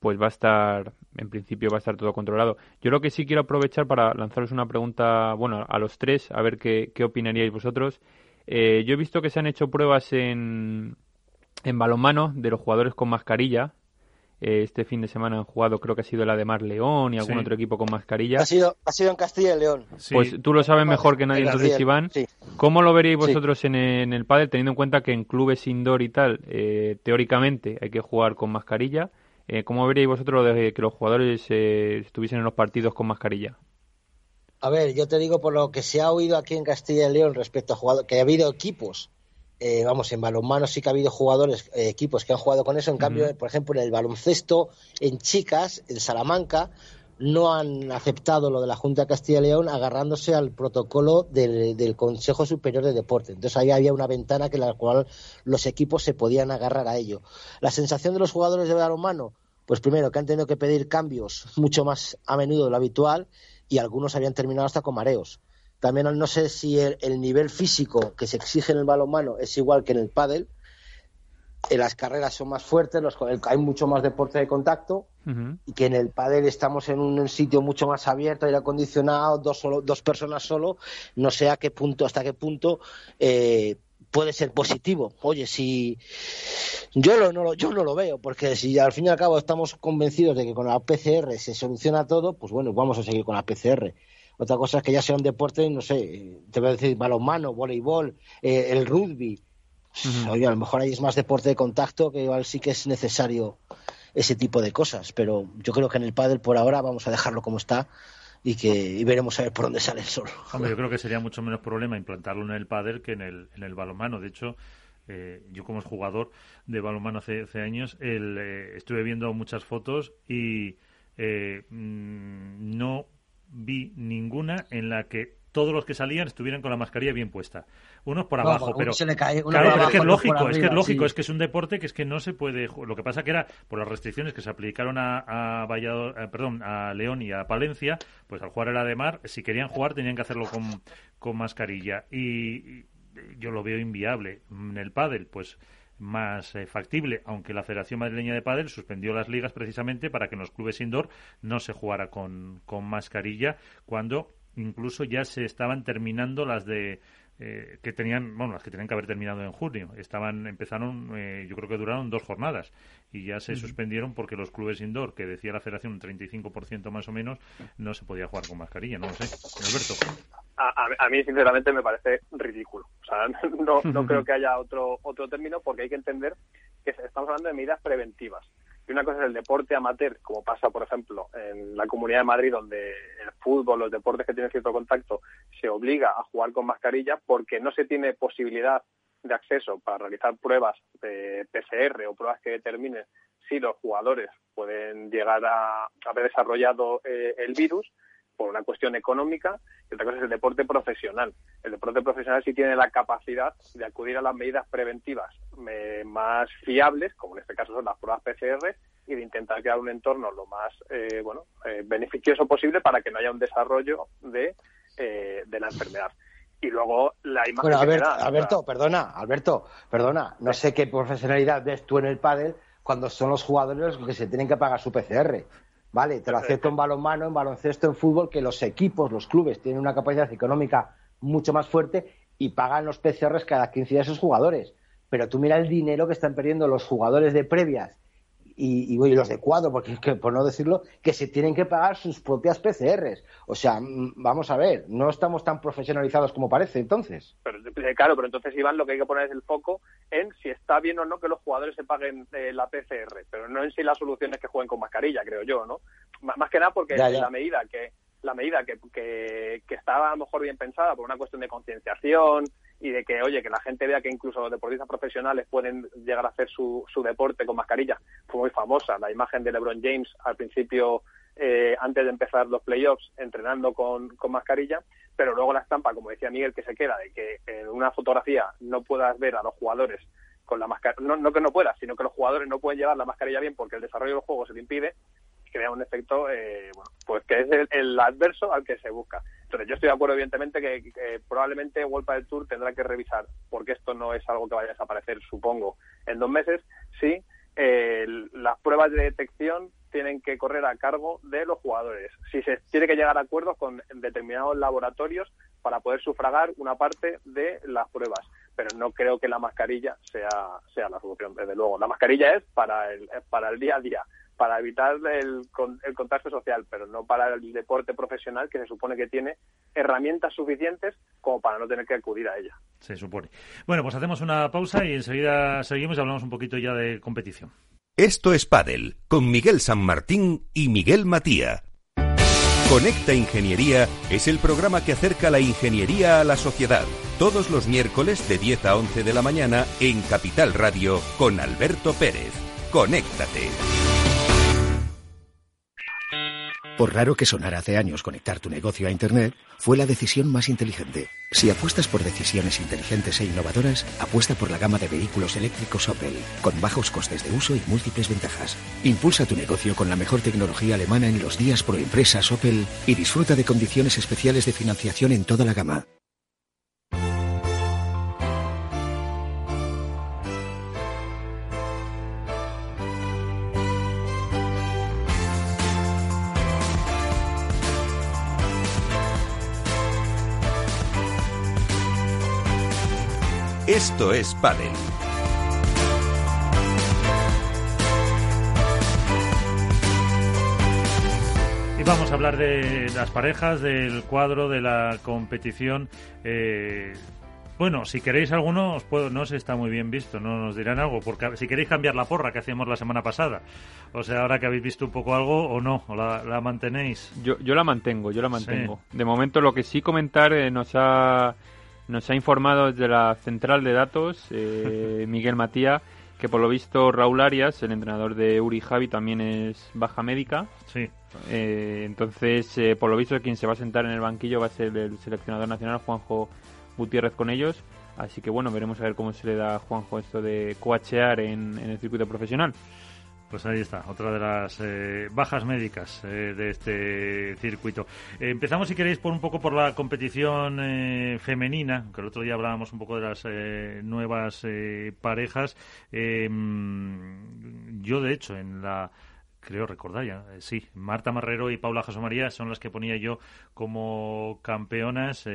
pues va a estar, en principio va a estar todo controlado. Yo lo que sí quiero aprovechar para lanzaros una pregunta, bueno, a los tres, a ver qué, qué opinaríais vosotros. Eh, yo he visto que se han hecho pruebas en, en balonmano de los jugadores con mascarilla. Eh, este fin de semana han jugado, creo que ha sido la de Mar León y algún otro equipo con mascarilla. Ha sido, ha sido en Castilla y León. Pues tú lo sabes mejor que nadie, entonces, Iván. ¿Cómo lo veríais vosotros en, el pádel, teniendo en cuenta que en clubes indoor y tal, eh, teóricamente hay que jugar con mascarilla? Eh, ¿Cómo veréis vosotros de que los jugadores eh, estuviesen en los partidos con mascarilla? A ver, yo te digo por lo que se ha oído aquí en Castilla y León respecto a jugadores, que ha habido equipos eh, vamos, en balonmano sí que ha habido jugadores, eh, equipos que han jugado con eso. En cambio, por ejemplo, en el baloncesto, en chicas, en Salamanca, no han aceptado lo de la Junta de Castilla y León agarrándose al protocolo del, Consejo Superior de Deporte. Entonces ahí había una ventana que la cual los equipos se podían agarrar a ello. La sensación de los jugadores de balonmano, pues primero que han tenido que pedir cambios mucho más a menudo de lo habitual y algunos habían terminado hasta con mareos. También no sé si el, nivel físico que se exige en el balonmano es igual que en el pádel. En las carreras son más fuertes, hay mucho más deporte de contacto y que en el pádel estamos en un sitio mucho más abierto, aire acondicionado, dos, solo, dos personas solo. No sé a qué punto, hasta qué punto eh, puede ser positivo. Oye, si yo, lo, no, yo no lo veo, porque si al fin y al cabo estamos convencidos de que con la PCR se soluciona todo, pues bueno, vamos a seguir con la PCR. Otra cosa es que ya sea un deporte, no sé, te voy a decir balonmano, voleibol, eh, el rugby. Oye, a lo mejor ahí es más deporte de contacto, que igual sí que es necesario ese tipo de cosas. Pero yo creo que en el pádel por ahora vamos a dejarlo como está y que y veremos a ver por dónde sale el sol. Hombre, yo creo que sería mucho menos problema implantarlo en el pádel que en el, en el balonmano. De hecho, eh, yo como jugador de balonmano hace, años, el, eh, estuve viendo muchas fotos y mm, no vi ninguna en la que todos los que salían estuvieran con la mascarilla bien puesta. Unos por abajo, pero se le cae, claro, es que es lógico, es que es lógico, es que es un deporte que es que no se puede. Lo que pasa que era por las restricciones que se aplicaron a, a eh, perdón, a León y a Palencia, pues al jugar era de mar, si querían jugar tenían que hacerlo con, con mascarilla y, yo lo veo inviable. En el pádel, pues más eh, factible, aunque la Federación Madrileña de Padel suspendió las ligas precisamente para que en los clubes indoor no se jugara con, con mascarilla, cuando incluso ya se estaban terminando las de eh, que tenían, bueno, las que tenían que haber terminado en junio. Estaban, empezaron, eh, yo creo que duraron dos jornadas y ya se suspendieron porque los clubes indoor, que decía la federación un 35% más o menos, no se podía jugar con mascarilla, no lo sé. Alberto. A, mí, sinceramente, me parece ridículo. O sea, no, no creo que haya otro, otro término porque hay que entender que estamos hablando de medidas preventivas. Y una cosa es el deporte amateur, como pasa, por ejemplo, en la Comunidad de Madrid, donde el fútbol, los deportes que tienen cierto contacto, se obliga a jugar con mascarilla porque no se tiene posibilidad de acceso para realizar pruebas de PCR o pruebas que determinen si los jugadores pueden llegar a haber desarrollado eh, el virus por una cuestión económica y otra cosa es el deporte profesional. El deporte profesional sí tiene la capacidad de acudir a las medidas preventivas eh, más fiables, como en este caso son las pruebas PCR, y de intentar crear un entorno lo más eh, bueno eh, beneficioso posible para que no haya un desarrollo de, de la enfermedad. Y luego la imagen. Bueno, Alberto, perdona, Alberto, perdona, no sé qué profesionalidad ves tú en el pádel cuando son los jugadores los que se tienen que pagar su PCR. Vale, te lo acepto en balonmano, en baloncesto, en fútbol, que los equipos, los clubes tienen una capacidad económica mucho más fuerte y pagan los PCRs cada 15 días a sus jugadores. Pero tú mira el dinero que están perdiendo los jugadores de previas y, y, los de cuadro, porque que, por no decirlo, que se tienen que pagar sus propias PCRs. O sea, vamos a ver, no estamos tan profesionalizados como parece entonces. Pero, eh, claro, pero entonces, Iván, lo que hay que poner es el foco en si está bien o no que los jugadores se paguen eh, la PCR, pero no en si la solución es que jueguen con mascarilla, creo yo, ¿no? más que nada porque la medida que la medida que, que, que estaba a lo mejor bien pensada por una cuestión de concienciación, y de que, oye, que la gente vea que incluso los deportistas profesionales pueden llegar a hacer su, su deporte con mascarilla. Fue muy famosa la imagen de LeBron James al principio, eh, antes de empezar los playoffs, entrenando con, con mascarilla, pero luego la estampa, como decía Miguel, que se queda de que en una fotografía no puedas ver a los jugadores con la mascarilla, no, no que no puedas, sino que los jugadores no pueden llevar la mascarilla bien porque el desarrollo del juego se le impide, crea un efecto, eh, bueno, pues que es el, adverso al que se busca. Entonces, yo estoy de acuerdo, evidentemente, que, probablemente World del Tour tendrá que revisar, porque esto no es algo que vaya a desaparecer, supongo, en dos meses. Sí, eh, las pruebas de detección tienen que correr a cargo de los jugadores. Si se tiene que llegar a acuerdos con determinados laboratorios para poder sufragar una parte de las pruebas, pero no creo que la mascarilla sea sea la solución. Desde luego, la mascarilla es para el para el día a día para evitar el, el contagio social, pero no para el deporte profesional que se supone que tiene herramientas suficientes como para no tener que acudir a ella. Se supone. Bueno, pues hacemos una pausa y enseguida seguimos y hablamos un poquito ya de competición. Esto es Padel con Miguel San Martín y Miguel Matía. Conecta Ingeniería es el programa que acerca la ingeniería a la sociedad. Todos los miércoles de 10 a 11 de la mañana en Capital Radio con Alberto Pérez. Conéctate. Por raro que sonara hace años conectar tu negocio a Internet, fue la decisión más inteligente. Si apuestas por decisiones inteligentes e innovadoras, apuesta por la gama de vehículos eléctricos Opel, con bajos costes de uso y múltiples ventajas. Impulsa tu negocio con la mejor tecnología alemana en los días pro empresas Opel y disfruta de condiciones especiales de financiación en toda la gama. Esto es Padel. Y vamos a hablar de las parejas, del cuadro, de la competición. Eh, bueno, si queréis alguno, os puedo, no sé, está muy bien visto, no nos dirán algo, porque si queréis cambiar la porra que hacíamos la semana pasada, o sea, ahora que habéis visto un poco algo o no, o la, mantenéis. Yo, yo la mantengo, yo la mantengo. De momento, lo que sí comentar eh, nos ha nos ha informado desde la central de datos eh, Miguel Matía que por lo visto Raúl Arias, el entrenador de Uri Javi, también es baja médica. Sí. Eh, entonces, eh, por lo visto, quien se va a sentar en el banquillo va a ser el seleccionador nacional Juanjo Gutiérrez con ellos. Así que bueno, veremos a ver cómo se le da a Juanjo esto de coachear en el circuito profesional. Pues ahí está, otra de las eh, bajas médicas eh, de este circuito. Eh, empezamos, si queréis, por un poco por la competición femenina, que el otro día hablábamos un poco de las nuevas parejas. Em, yo, de hecho, en la creo recordar ya, sí, Marta Marrero y Paula José María son las que ponía yo como campeonas.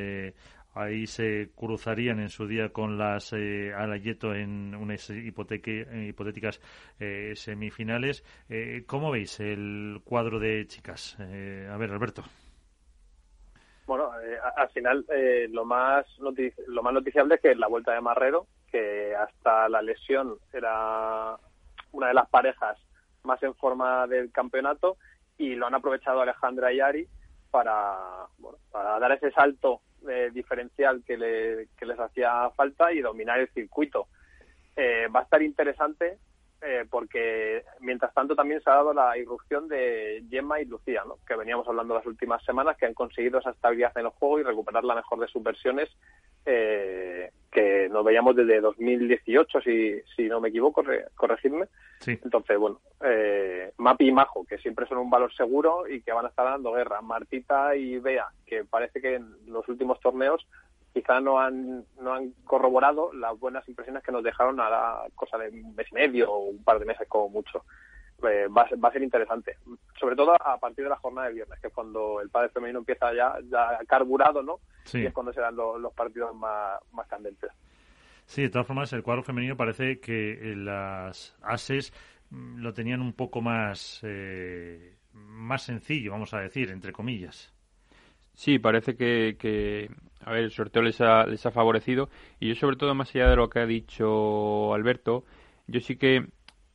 Ahí se cruzarían en su día con las eh, Alayeto en unas eh, hipotéticas eh, semifinales. Eh, ¿Cómo veis el cuadro de chicas? a ver, Alberto. Bueno, al final lo más lo más noticiable es que la vuelta de Marrero, que hasta la lesión era una de las parejas más en forma del campeonato y lo han aprovechado Alejandra y Ari para, para dar ese salto eh, diferencial que, les hacía falta y dominar el circuito. Eh, va a estar interesante eh, porque mientras tanto también se ha dado la irrupción de Gemma y Lucía, ¿no? que veníamos hablando las últimas semanas, que han conseguido esa estabilidad en el juego y recuperar la mejor de sus versiones eh, que nos veíamos desde 2018, si, si no me equivoco, corregidme. Entonces, bueno, eh, Mapi y Majo, que siempre son un valor seguro y que van a estar dando guerra. Martita y Bea, que parece que en los últimos torneos quizá no han, no han corroborado las buenas impresiones que nos dejaron a la cosa de un mes y medio o un par de meses como mucho. Eh, va, va, a ser interesante. Sobre todo a partir de la jornada de viernes, que es cuando el padre femenino empieza ya, ya carburado, ¿no? Y es cuando se dan los, partidos más, más candentes. Sí, de todas formas, el cuadro femenino parece que eh, las ases mm, lo tenían un poco más, eh, más sencillo, vamos a decir, entre comillas. Sí, parece que, que, a ver, el sorteo les ha, les ha favorecido. Y yo, sobre todo, más allá de lo que ha dicho Alberto, yo sí que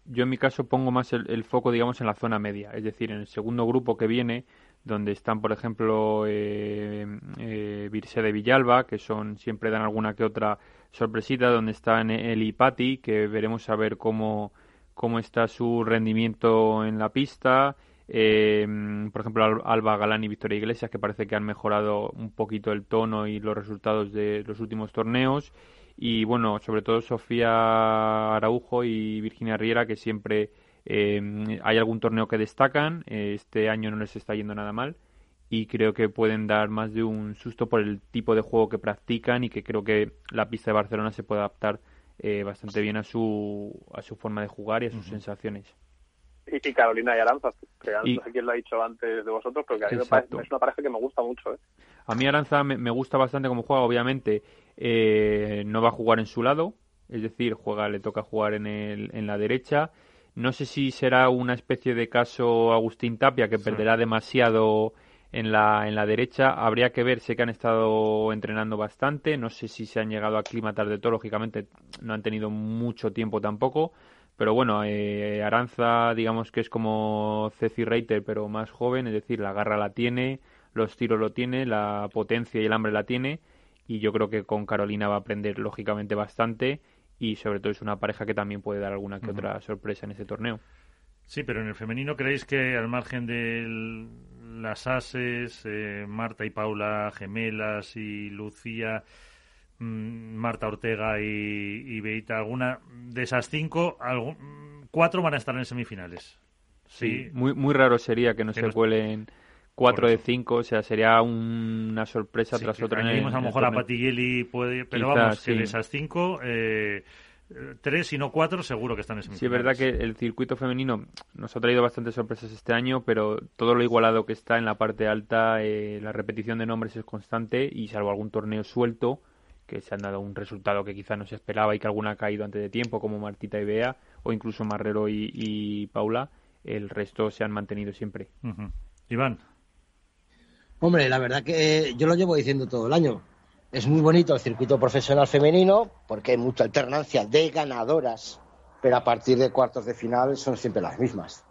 yo en mi caso pongo más el, foco, digamos, en la zona media, es decir, en el segundo grupo que viene, donde están, por ejemplo, eh, eh de Villalba, que son siempre dan alguna que otra sorpresita, donde están el Ipati, que veremos a ver cómo, cómo está su rendimiento en la pista, eh, por ejemplo, Alba Galán y Victoria Iglesias, que parece que han mejorado un poquito el tono y los resultados de los últimos torneos y bueno, sobre todo Sofía Araujo y Virginia Riera que siempre eh, hay algún torneo que destacan, este año no les está yendo nada mal y creo que pueden dar más de un susto por el tipo de juego que practican y que creo que la pista de Barcelona se puede adaptar eh, bastante bien a su, a su forma de jugar y a sus sensaciones. Y, Carolina y Aranza, que no sé quién lo ha dicho antes de vosotros, pero que a mí me parece, es una pareja que me gusta mucho. ¿eh? A mí Aranza me, gusta bastante como juega, obviamente eh, no va a jugar en su lado, es decir, juega, le toca jugar en, el, en la derecha. No sé si será una especie de caso Agustín Tapia que perderá demasiado en la, en la derecha. Habría que ver, sé que han estado entrenando bastante, no sé si se han llegado a aclimatar de todo, lógicamente no han tenido mucho tiempo tampoco, Pero bueno, eh, Aranza, digamos que es como Ceci Reiter, pero más joven, es decir, la garra la tiene, los tiros lo tiene, la potencia y el hambre la tiene, y yo creo que con Carolina va a aprender lógicamente bastante, y sobre todo es una pareja que también puede dar alguna que otra sorpresa en ese torneo. Sí, pero en el femenino, ¿creéis que al margen de las ases, eh, Marta y Paula gemelas y Lucía Marta Ortega y, y, Beita, alguna de esas cinco, cuatro van a estar en semifinales. Sí, muy, muy raro sería que no se cuelen cuatro de cinco, o sea, sería una sorpresa tras otra. a lo mejor a Patigeli puede, pero vamos, que de esas cinco, eh, tres y no cuatro seguro que están en semifinales. Sí, es verdad que el circuito femenino nos ha traído bastantes sorpresas este año, pero todo lo igualado que está en la parte alta, eh, la repetición de nombres es constante y salvo algún torneo suelto, que se han dado un resultado que quizá no se esperaba y que alguna ha caído antes de tiempo, como Martita y Bea, o incluso Marrero y, Paula, el resto se han mantenido siempre. Iván. Hombre, la verdad que yo lo llevo diciendo todo el año. Es muy bonito el circuito profesional femenino porque hay mucha alternancia de ganadoras, pero a partir de cuartos de final son siempre las mismas.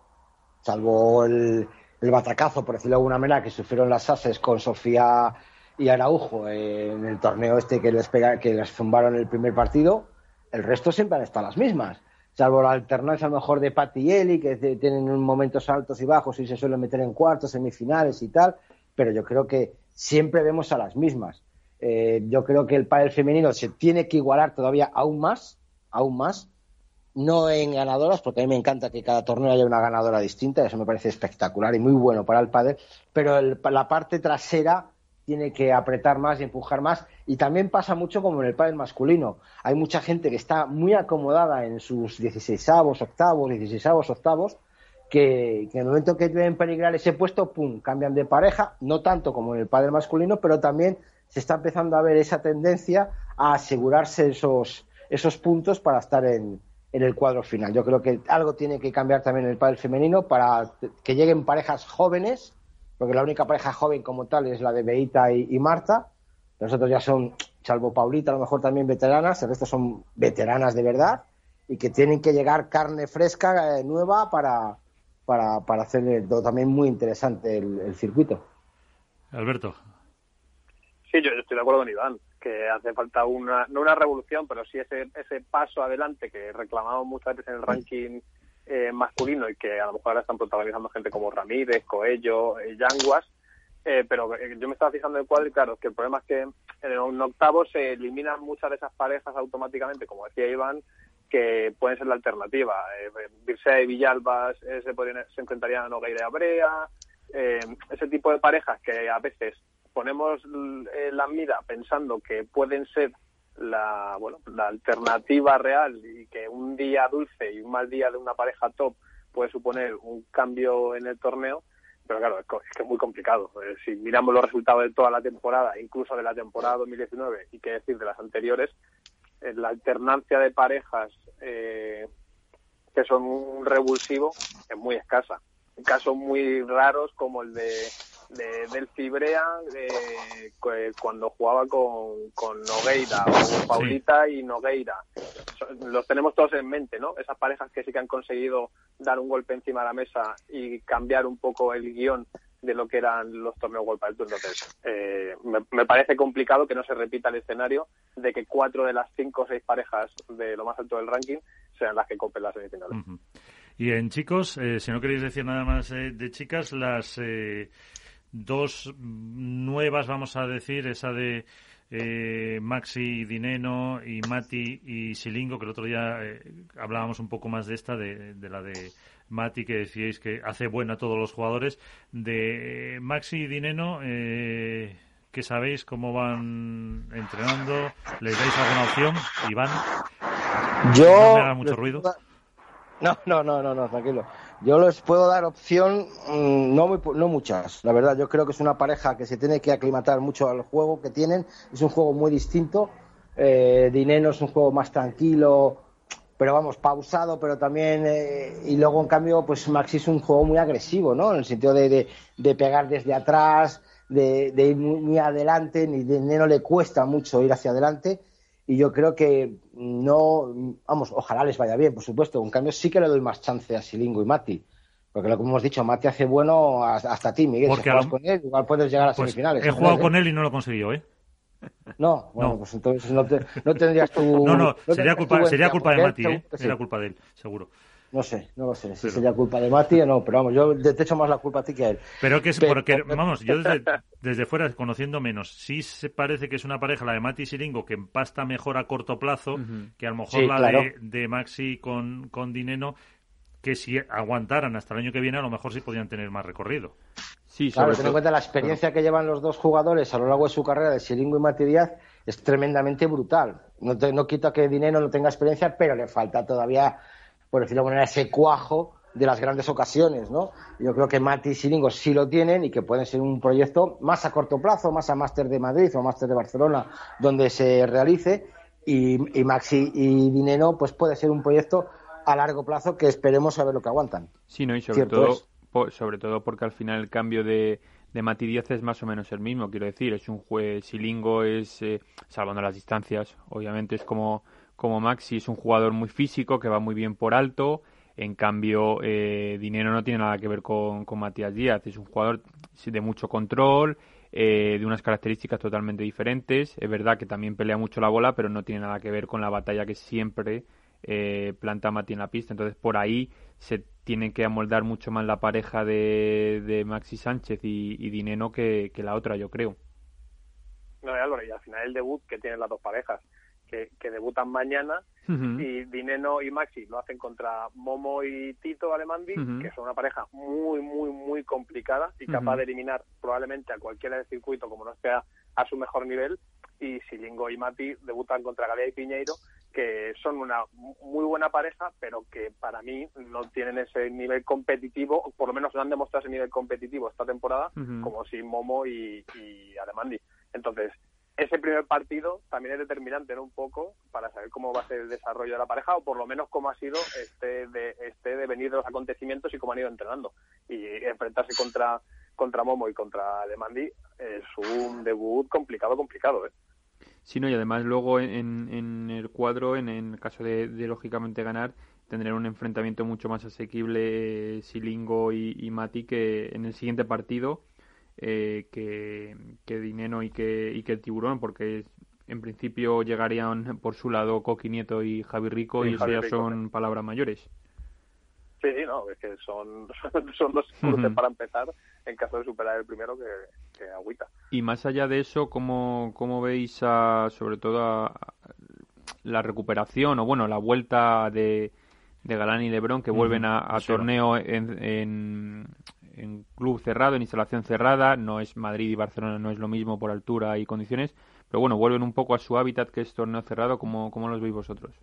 Salvo el, el batacazo, por decirlo de alguna manera, que sufrieron las ASES con Sofía y Araujo en el torneo este que les, pega, que les zumbaron el primer partido, el resto siempre han estado las mismas. Salvo la alternancia a lo mejor de Eli, que tienen momentos altos y bajos y se suelen meter en cuartos, semifinales y tal, pero yo creo que siempre vemos a las mismas. Eh, yo creo que el pádel femenino se tiene que igualar todavía aún más, aún más, no en ganadoras, porque a mí me encanta que cada torneo haya una ganadora distinta, eso me parece espectacular y muy bueno para el pádel, pero la parte trasera tiene que apretar más y empujar más. Y también pasa mucho como en el pádel masculino. Hay mucha gente que está muy acomodada en sus 16 octavos, 16 octavos, que, en el momento que deben peligrar ese puesto, pum, cambian de pareja, no tanto como en el pádel masculino, pero también se está empezando a ver esa tendencia a asegurarse esos, esos puntos para estar en, en el cuadro final. Yo creo que algo tiene que cambiar también en el pádel femenino para que lleguen parejas jóvenes porque la única pareja joven como tal es la de Beita y, Marta. Nosotros ya son, salvo Paulita, a lo mejor también veteranas, el resto son veteranas de verdad y que tienen que llegar carne fresca, eh, nueva, para, para, para hacer también muy interesante el, circuito. Alberto. Sí, yo, estoy de acuerdo con Iván, que hace falta una, no una revolución, pero sí ese, ese paso adelante que reclamamos muchas veces en el ranking eh, masculino y que a lo mejor ahora están protagonizando gente como Ramírez, Coello, eh, Yanguas, eh, pero eh, yo me estaba fijando en el cuadro y claro, que el problema es que en un octavo se eliminan muchas de esas parejas automáticamente, como decía Iván, que pueden ser la alternativa. Eh, y Villalbas se, se enfrentarían a Nogueira y Abrea, ese tipo de parejas que a veces ponemos la mira pensando que pueden ser la, bueno, la alternativa real y que un día dulce y un mal día de una pareja top puede suponer un cambio en el torneo, pero claro, es que es muy complicado. Eh, si miramos los resultados de toda la temporada, incluso de la temporada 2019 y qué decir de las anteriores, eh, la alternancia de parejas eh, que son un revulsivo es muy escasa. En casos muy raros como el de de, del Cibrea cuando jugaba con, con Nogueira o Paulita y Nogueira. Los tenemos todos en mente, ¿no? Esas parejas que sí que han conseguido dar un golpe encima de la mesa y cambiar un poco el guion de lo que eran los torneos Golpe Alto. Entonces, eh, me, parece complicado que no se repita el escenario de que cuatro de las cinco o seis parejas de lo más alto del ranking sean las que copen las semifinales. Y en chicos, eh, si no queréis decir nada más eh, de chicas, las dos nuevas, vamos a decir, esa de eh, Maxi Dineno y Mati y Silingo, que el otro día eh, hablábamos un poco más de esta, de, la de Mati, que decíais que hace buena a todos los jugadores. De Maxi y Dineno, eh, ¿qué sabéis? ¿Cómo van entrenando? ¿Les dais alguna opción? Iván. Yo. No me haga mucho ruido. No, no, no, no, no, tranquilo. Yo les puedo dar opción, mm, no, no muchas. La verdad, yo creo que es una pareja que se tiene que aclimatar mucho al juego que tienen. Es un juego muy distinto. Eh, Dineno es un juego más tranquilo, pero vamos, pausado, pero también. Eh, y luego, en cambio, pues Maxi es un juego muy agresivo, ¿no? En el sentido de, de, pegar desde atrás, de, ir muy, adelante. Ni Dineno le cuesta mucho ir hacia adelante. Y yo creo que no, vamos, ojalá les vaya bien, por supuesto. En cambio, sí que le doy más chance a Silingo y Mati. Porque lo que hemos dicho, Mati hace bueno hasta a ti, Miguel. si juegas con él, igual puedes llegar a pues semifinales. He jugado con él y no lo he conseguido, ¿eh? No, bueno, pues entonces no, no, tendrías tu. No, no, sería culpa, sería culpa de Mati, ¿eh? Sería culpa de él, seguro. No sé, no lo sé. Si sería culpa de Mati o no, pero vamos, yo te echo más la culpa a ti que a él. Pero que es porque, vamos, yo desde, desde, fuera, conociendo menos, sí se parece que es una pareja, la de Mati y Siringo, que empasta mejor a corto plazo que a lo mejor la de, de, Maxi con, con Dineno, que si aguantaran hasta el año que viene, a lo mejor sí podían tener más recorrido. Sí, claro, ten en cuenta la experiencia que llevan los dos jugadores a lo largo de su carrera, de Siringo y Mati Díaz, es tremendamente brutal. No, te, no quito que Dineno no tenga experiencia, pero le falta todavía por decirlo de alguna manera, ese cuajo de las grandes ocasiones, ¿no? Yo creo que Mati y Siringo sí lo tienen y que pueden ser un proyecto más a corto plazo, más a Máster de Madrid o Máster de Barcelona, donde se realice, y, Maxi y Dineno, pues puede ser un proyecto a largo plazo que esperemos a ver lo que aguantan. Sí, ¿no? Y sobre todo, sobre todo porque al final el cambio de, de Mati Díaz es más o menos el mismo, quiero decir, es un juez, Silingo es, eh, salvando las distancias, obviamente es como como Maxi es un jugador muy físico que va muy bien por alto. En cambio, eh, Dinero no tiene nada que ver con, Matías Díaz. Es un jugador de mucho control, eh, de unas características totalmente diferentes. Es verdad que también pelea mucho la bola, pero no tiene nada que ver con la batalla que siempre eh, planta Mati en la pista. Entonces, por ahí se tiene que amoldar mucho más la pareja de, Maxi Sánchez y, y Dineno que, que, la otra, yo creo. No, Álvaro, y al final el debut que tienen las dos parejas que, debutan mañana y Dineno y Maxi lo hacen contra Momo y Tito Alemandi, que son una pareja muy, muy, muy complicada y capaz de eliminar probablemente a cualquiera del circuito como no esté a, su mejor nivel. Y Silingo y Mati debutan contra Galea y Piñeiro, que son una muy buena pareja, pero que para mí no tienen ese nivel competitivo, o por lo menos no han demostrado ese nivel competitivo esta temporada, como si Momo y, y Alemandi. Entonces, ese primer partido también es determinante ¿no? un poco para saber cómo va a ser el desarrollo de la pareja o por lo menos cómo ha sido este de este devenir de los acontecimientos y cómo han ido entrenando y enfrentarse contra contra Momo y contra Demandi es un debut complicado complicado ¿eh? Sí, no, y además luego en, en el cuadro, en, el caso de, lógicamente ganar, tendrán un enfrentamiento mucho más asequible Silingo y, y Mati que en el siguiente partido eh, que, que Dineno y que, y que el Tiburón, porque en principio llegarían por su lado Coqui Nieto y Javi Rico y eso ya son palabras mayores. Sí, no, es que son, son dos cruces para empezar en caso de superar el primero que, que agüita. Y más allá de eso, ¿cómo, cómo veis a, sobre todo la recuperación o bueno, la vuelta de, de Galán y Lebron que vuelven a, a torneo en, en, en club cerrado, en instalación cerrada, no es Madrid y Barcelona, no es lo mismo por altura y condiciones, pero bueno, vuelven un poco a su hábitat que es torneo cerrado, ¿cómo, cómo los veis vosotros?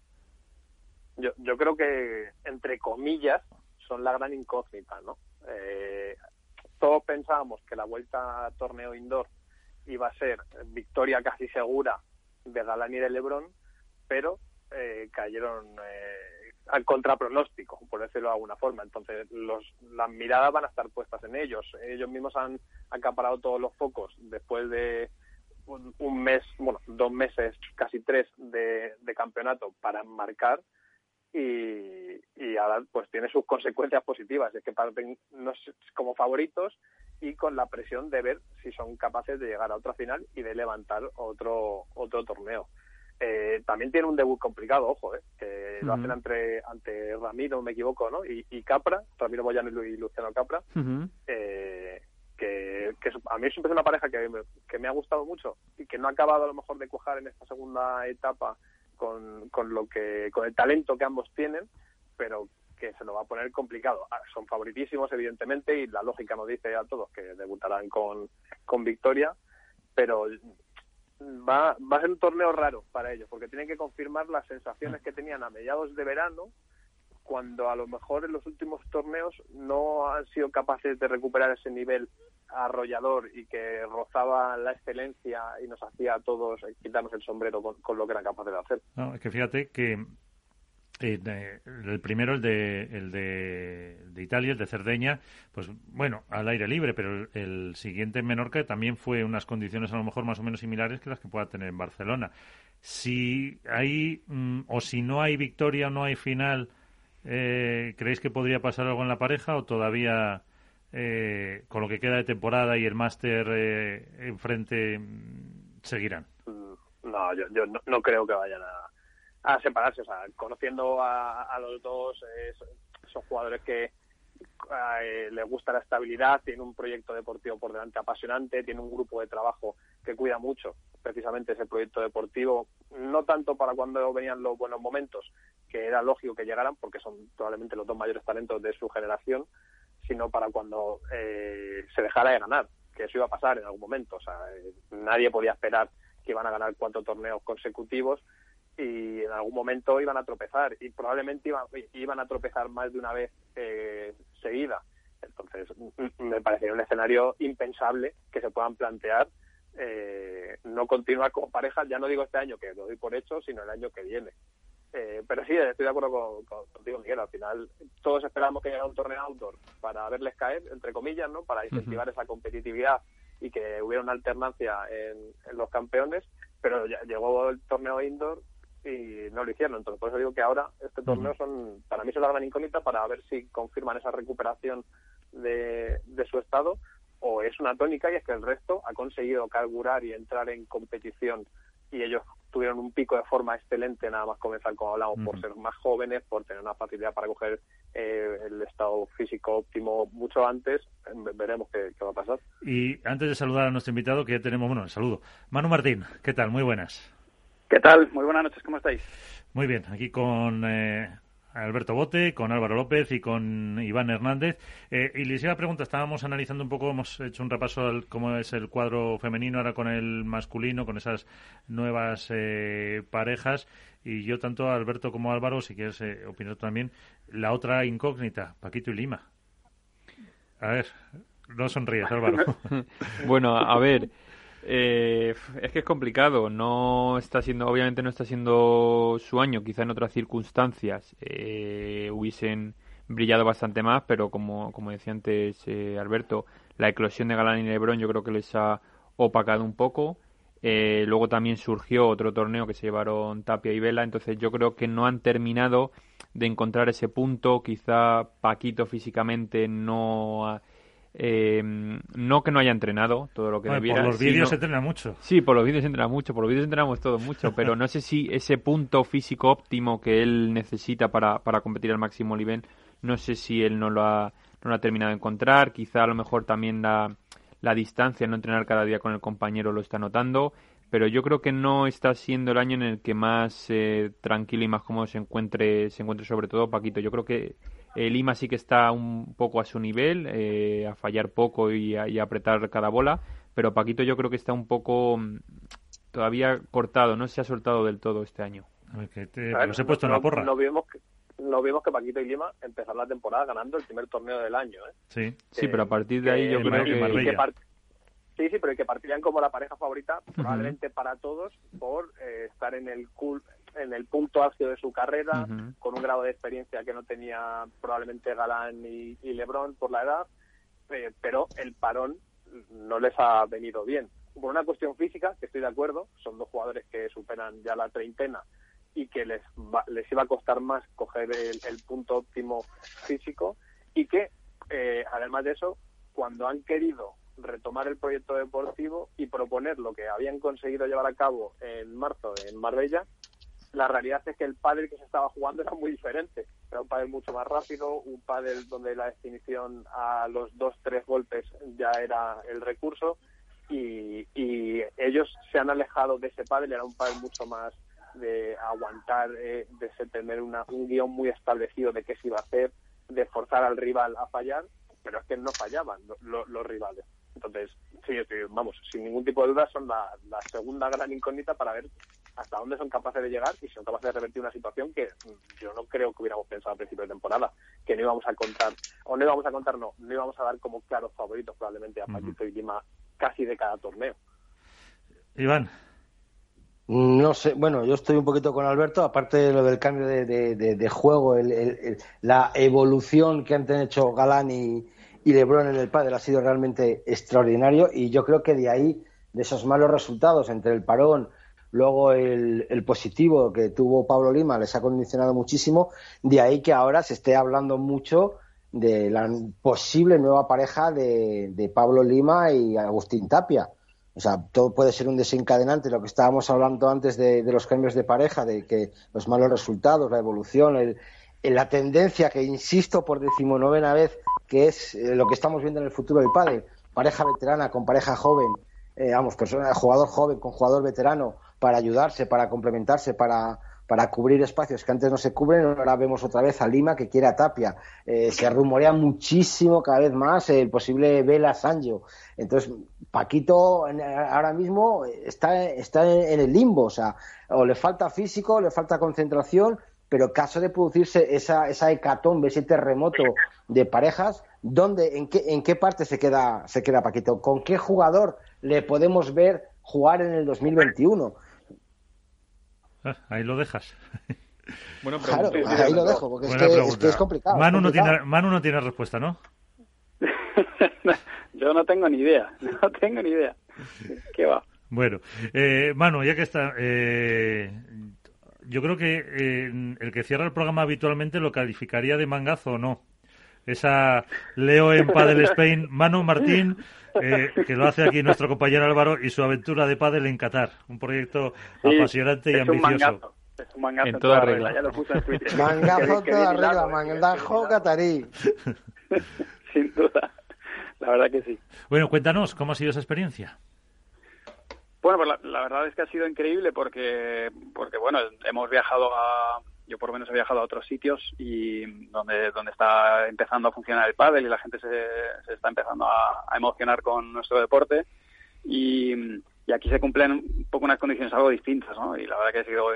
Yo, yo creo que, entre comillas, son la gran incógnita, ¿no? Eh, todos pensábamos que la vuelta a torneo indoor iba a ser victoria casi segura de Galán y de Lebron, pero eh, cayeron eh, contrapronóstico, por decirlo de alguna forma. Entonces, los, las miradas van a estar puestas en ellos. Ellos mismos han acaparado todos los focos después de un, mes, bueno, dos meses, casi tres de, campeonato para marcar y, y, ahora pues tiene sus consecuencias positivas. Es que parten como favoritos y con la presión de ver si son capaces de llegar a otra final y de levantar otro, otro torneo. Eh, también tiene un debut complicado, ojo, eh, que lo hacen ante, ante Ramiro, me equivoco, ¿no? Y, Capra, Ramiro Boyano y Luciano Capra, eh, que, a mí siempre es una pareja que me, que me ha gustado mucho y que no ha acabado a lo mejor de cuajar en esta segunda etapa con, con, lo que, con el talento que ambos tienen, pero que se lo va a poner complicado. Ah, son favoritísimos, evidentemente, y la lógica nos dice a todos que debutarán con, con victoria, pero va, va a ser un torneo raro para ellos, porque tienen que confirmar las sensaciones que tenían a mediados de verano, cuando a lo mejor en los últimos torneos no han sido capaces de recuperar ese nivel arrollador y que rozaba la excelencia y nos hacía a todos quitarnos el sombrero con, lo que eran capaces de hacer. es que fíjate que el primero, el de, el de, Italia, el de Cerdeña, pues bueno, al aire libre, pero el, siguiente en Menorca también fue unas condiciones a lo mejor más o menos similares que las que pueda tener en Barcelona. Si hay, mm, o si no hay victoria o no hay final, eh, ¿creéis que podría pasar algo en la pareja o todavía eh, con lo que queda de temporada y el máster eh, enfrente mm, seguirán? No, yo, yo no creo que vayan a a separarse. O sea, conociendo a, los dos, son jugadores que eh, les gusta la estabilidad, tienen un proyecto deportivo por delante apasionante, tienen un grupo de trabajo que cuida mucho precisamente ese proyecto deportivo, no tanto para cuando venían los buenos momentos, que era lógico que llegaran, porque son probablemente los dos mayores talentos de su generación, sino para cuando eh, se dejara de ganar, que eso iba a pasar en algún momento. O sea, eh, nadie podía esperar que iban a ganar cuatro torneos consecutivos y en algún momento iban a tropezar y probablemente iban, iban a tropezar más de una vez eh, seguida. Entonces, me parecería un escenario impensable que se puedan plantear eh, no continuar como pareja, ya no digo este año, que lo doy por hecho, sino el año que viene. Eh, pero sí, estoy de acuerdo con, contigo, Miguel. Al final, todos esperamos que llegara un torneo outdoor para verles caer, entre comillas, ¿no? Para incentivar esa competitividad y que hubiera una alternancia en, en los campeones. Pero ya llegó el torneo indoor y no lo hicieron. Entonces, por eso digo que ahora este torneo son, para mí es la gran incógnita para ver si confirman esa recuperación de, de su estado o es una tónica y es que el resto ha conseguido carburar y entrar en competición y ellos tuvieron un pico de forma excelente nada más comenzar como hablamos por ser más jóvenes por tener una facilidad para coger eh, el estado físico óptimo mucho antes. Veremos qué, qué, va a pasar. Y antes de saludar a nuestro invitado que ya tenemos bueno el saludo. Manu Martín qué tal muy buenas ¿Qué tal? Muy buenas noches, ¿cómo estáis? Muy bien, aquí con eh, Alberto Bote, con Álvaro López y con Iván Hernández. Eh, y les iba a preguntar, estábamos analizando un poco, hemos hecho un repaso al cómo es el cuadro femenino ahora con el masculino, con esas nuevas eh, parejas. Y yo, tanto Alberto como Álvaro, si quieres opinar también, la otra incógnita, Paquito y Lima. A ver, no sonríes, Álvaro. bueno, a ver. Eh, es que es complicado, no está siendo, obviamente no está siendo su año, quizá en otras circunstancias eh, hubiesen brillado bastante más, pero como, como decía antes eh, Alberto, la eclosión de Galán y Lebron yo creo que les ha opacado un poco. Eh, luego también surgió otro torneo que se llevaron Tapia y Vela, entonces yo creo que no han terminado de encontrar ese punto, quizá Paquito físicamente no ha, eh, no que no haya entrenado todo lo que debiera. Por los vídeos se entrena mucho. Sí, por los vídeos se entrena mucho, por los vídeos entrenamos todos mucho, pero no sé si ese punto físico óptimo que él necesita para, para competir al máximo nivel, no sé si él no lo ha, no lo ha terminado de encontrar. Quizá a lo mejor también la, la distancia, no entrenar cada día con el compañero lo está notando pero yo creo que no está siendo el año en el que más eh, tranquilo y más cómodo se encuentre, se encuentre sobre todo Paquito. Yo creo que eh, Lima sí que está un poco a su nivel, eh, a fallar poco y a, apretar cada bola, pero Paquito yo creo que está un poco mm, todavía cortado, no se ha soltado del todo este año. Ver, que he puesto en la porra. No vimos que, no vimos que Paquito y Lima empezaron la temporada ganando el primer torneo del año. ¿eh? Sí, sí, pero a partir de ahí yo creo que... Sí, sí, pero que partirían como la pareja favorita, probablemente para todos, por eh, estar en el cool, en el punto álgido de su carrera, con un grado de experiencia que no tenía probablemente Galán y, Lebron por la edad, eh, pero el parón no les ha venido bien. Por una cuestión física, que estoy de acuerdo, son dos jugadores que superan ya la treintena y que les, les iba a costar más coger el, punto óptimo físico y que, eh, además de eso, cuando han querido retomar el proyecto deportivo y proponer lo que habían conseguido llevar a cabo en marzo en Marbella, la realidad es que el pádel que se estaba jugando era muy diferente. Era un pádel mucho más rápido, un pádel donde la definición a los dos, tres golpes ya era el recurso y, ellos se han alejado de ese pádel, era un pádel mucho más de aguantar, eh, de tener una, un guion muy establecido de qué se iba a hacer, de forzar al rival a fallar, pero es que no fallaban los rivales. Entonces, sí, vamos, sin ningún tipo de duda son la, segunda gran incógnita para ver hasta dónde son capaces de llegar y si son capaces de revertir una situación que yo no creo que hubiéramos pensado a principio de temporada, que no íbamos a contar, o no íbamos a contar, no, no íbamos a dar como claros favoritos probablemente a Paquito y Lima casi de cada torneo. Iván. No sé, bueno, yo estoy un poquito con Alberto, aparte de lo del cambio de, juego, la evolución que han hecho Galán y, y LeBron en el pádel ha sido realmente extraordinario y yo creo que de ahí, de esos malos resultados entre el parón, luego el, el, positivo que tuvo Pablo Lima les ha condicionado muchísimo, de ahí que ahora se esté hablando mucho de la posible nueva pareja de, de Pablo Lima y Agustín Tapia. O sea, todo puede ser un desencadenante, lo que estábamos hablando antes de, los cambios de pareja, de que los malos resultados, la evolución, el, la tendencia que insisto por decimonovena vez, que es eh, lo que estamos viendo en el futuro del padre, pareja veterana con pareja joven, eh, vamos, persona, jugador joven con jugador veterano, para ayudarse, para complementarse, para, para cubrir espacios que antes no se cubren. Ahora vemos otra vez a Lima que quiere a Tapia. Eh, se rumorea muchísimo cada vez más el posible Vela Sancho. Entonces, Paquito ahora mismo está, está en el limbo. O sea, o le falta físico, le falta concentración, pero caso de producirse esa, esa hecatombe, ese terremoto de parejas, ¿dónde, en, qué, ¿en qué parte se queda, se queda Paquito? ¿Con qué jugador le podemos ver jugar en el 2021? Ah, ahí lo dejas. Bueno, claro, ahí lo dejo, porque es que, es complicado. Manu, No tiene, Manu no tiene respuesta, ¿no? Yo no tengo ni idea, no tengo ni idea. ¿Qué va? Bueno, eh, Manu, ya que está, eh, yo creo que eh, el que cierra el programa habitualmente lo calificaría de mangazo o no. Esa Leo en Padel Spain, Manu Martín, eh, que lo hace aquí nuestro compañero Álvaro, y su aventura de Padel en Qatar. Un proyecto apasionante y ambicioso. Es un mangazo en toda, regla. Ya lo puse en Twitter. Mangazo toda regla, mangazo catarí. Sin duda. La verdad que sí. Bueno, cuéntanos, ¿cómo ha sido esa experiencia? Bueno, pues la, verdad es que ha sido increíble porque, porque bueno, hemos viajado a, yo por lo menos he viajado a otros sitios y donde, donde está empezando a funcionar el pádel y la gente se, se está empezando a, emocionar con nuestro deporte y, aquí se cumplen un poco unas condiciones algo distintas, ¿no? Y la verdad que ha sido,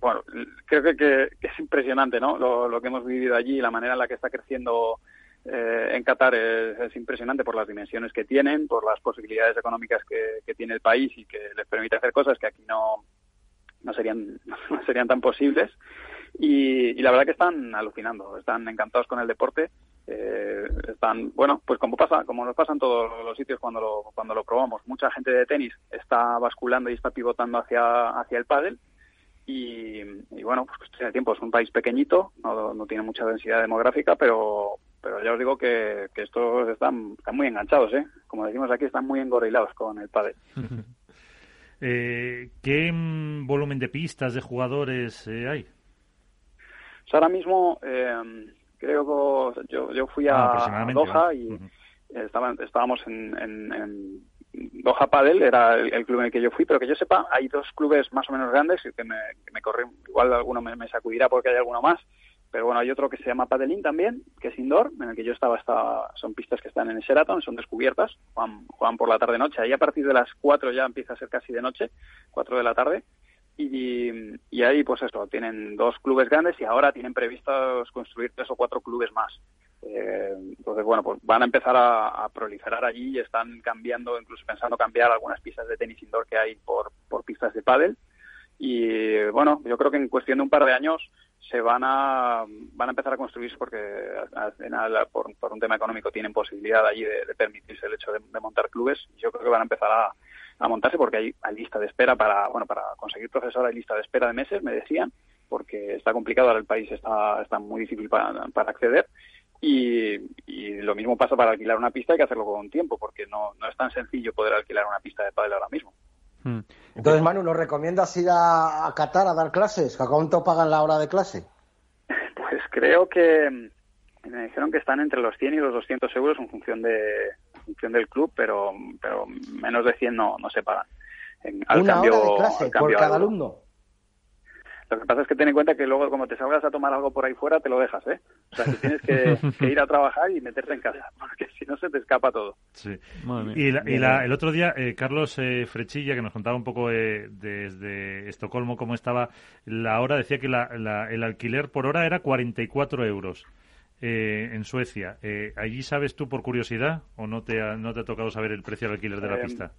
bueno, creo que, que, es impresionante, ¿no? Lo, lo, que hemos vivido allí, la manera en la que está creciendo eh, en Qatar es, impresionante por las dimensiones que tienen, por las posibilidades económicas que, tiene el país y que les permite hacer cosas que aquí no, no serían no serían tan posibles y, la verdad que están alucinando están encantados con el deporte eh, están bueno pues como pasa como nos pasa en todos los sitios cuando lo cuando lo probamos mucha gente de tenis está basculando y está pivotando hacia hacia el pádel y, bueno pues tiene tiempo es un país pequeñito no, no tiene mucha densidad demográfica pero pero ya os digo que, estos están, están muy enganchados, ¿eh? Como decimos aquí, están muy engorilados con el pádel. eh, ¿Qué mm, volumen de pistas, de jugadores eh, hay? Ahora mismo eh, creo que yo, yo fui a, ah, Doha y estábamos en, en, Doha Padel, era el, club en el que yo fui, pero que yo sepa, hay dos clubes más o menos grandes que me, que me corren, igual alguno me, me sacudirá porque hay alguno más, pero bueno, hay otro que se llama Padelín también, que es indoor, en el que yo estaba, estaba son pistas que están en el Sheraton, son descubiertas, juegan, por la tarde-noche. Ahí a partir de las 4 ya empieza a ser casi de noche, 4 de la tarde. Y, y, ahí, pues eso, tienen dos clubes grandes y ahora tienen previstos construir tres o cuatro clubes más. Eh, entonces, bueno, pues van a empezar a, proliferar allí y están cambiando, incluso pensando cambiar algunas pistas de tenis indoor que hay por, por pistas de pádel. Y bueno, yo creo que en cuestión de un par de años se van a van a empezar a construirse porque al final por, un tema económico tienen posibilidad allí de, permitirse el hecho de, montar clubes yo creo que van a empezar a, montarse porque hay, hay, lista de espera para bueno para conseguir profesor hay lista de espera de meses me decían porque está complicado ahora el país está está muy difícil para, para acceder y, y, lo mismo pasa para alquilar una pista hay que hacerlo con tiempo porque no, no es tan sencillo poder alquilar una pista de pádel ahora mismo Hmm. Entonces, Manu, ¿nos recomiendas ir a, Qatar a dar clases? ¿A cuánto pagan la hora de clase? Pues creo que me dijeron que están entre los 100 y los 200 euros en función de función del club, pero pero menos de 100 no, no se pagan. ¿Una hora de clase por cada alumno? Lo que pasa es que ten en cuenta que luego, como te salgas a tomar algo por ahí fuera, te lo dejas, ¿eh? O sea, que tienes que, ir a trabajar y meterte en casa, porque si no se te escapa todo. Sí. Y, el otro día, eh, Carlos eh, Frechilla, que nos contaba un poco eh, desde Estocolmo cómo estaba la hora, decía que el alquiler por hora era 44 euros. En Suecia. ¿Allí sabes tú por curiosidad o no te, ha, no te ha tocado saber el precio del alquiler de la pista?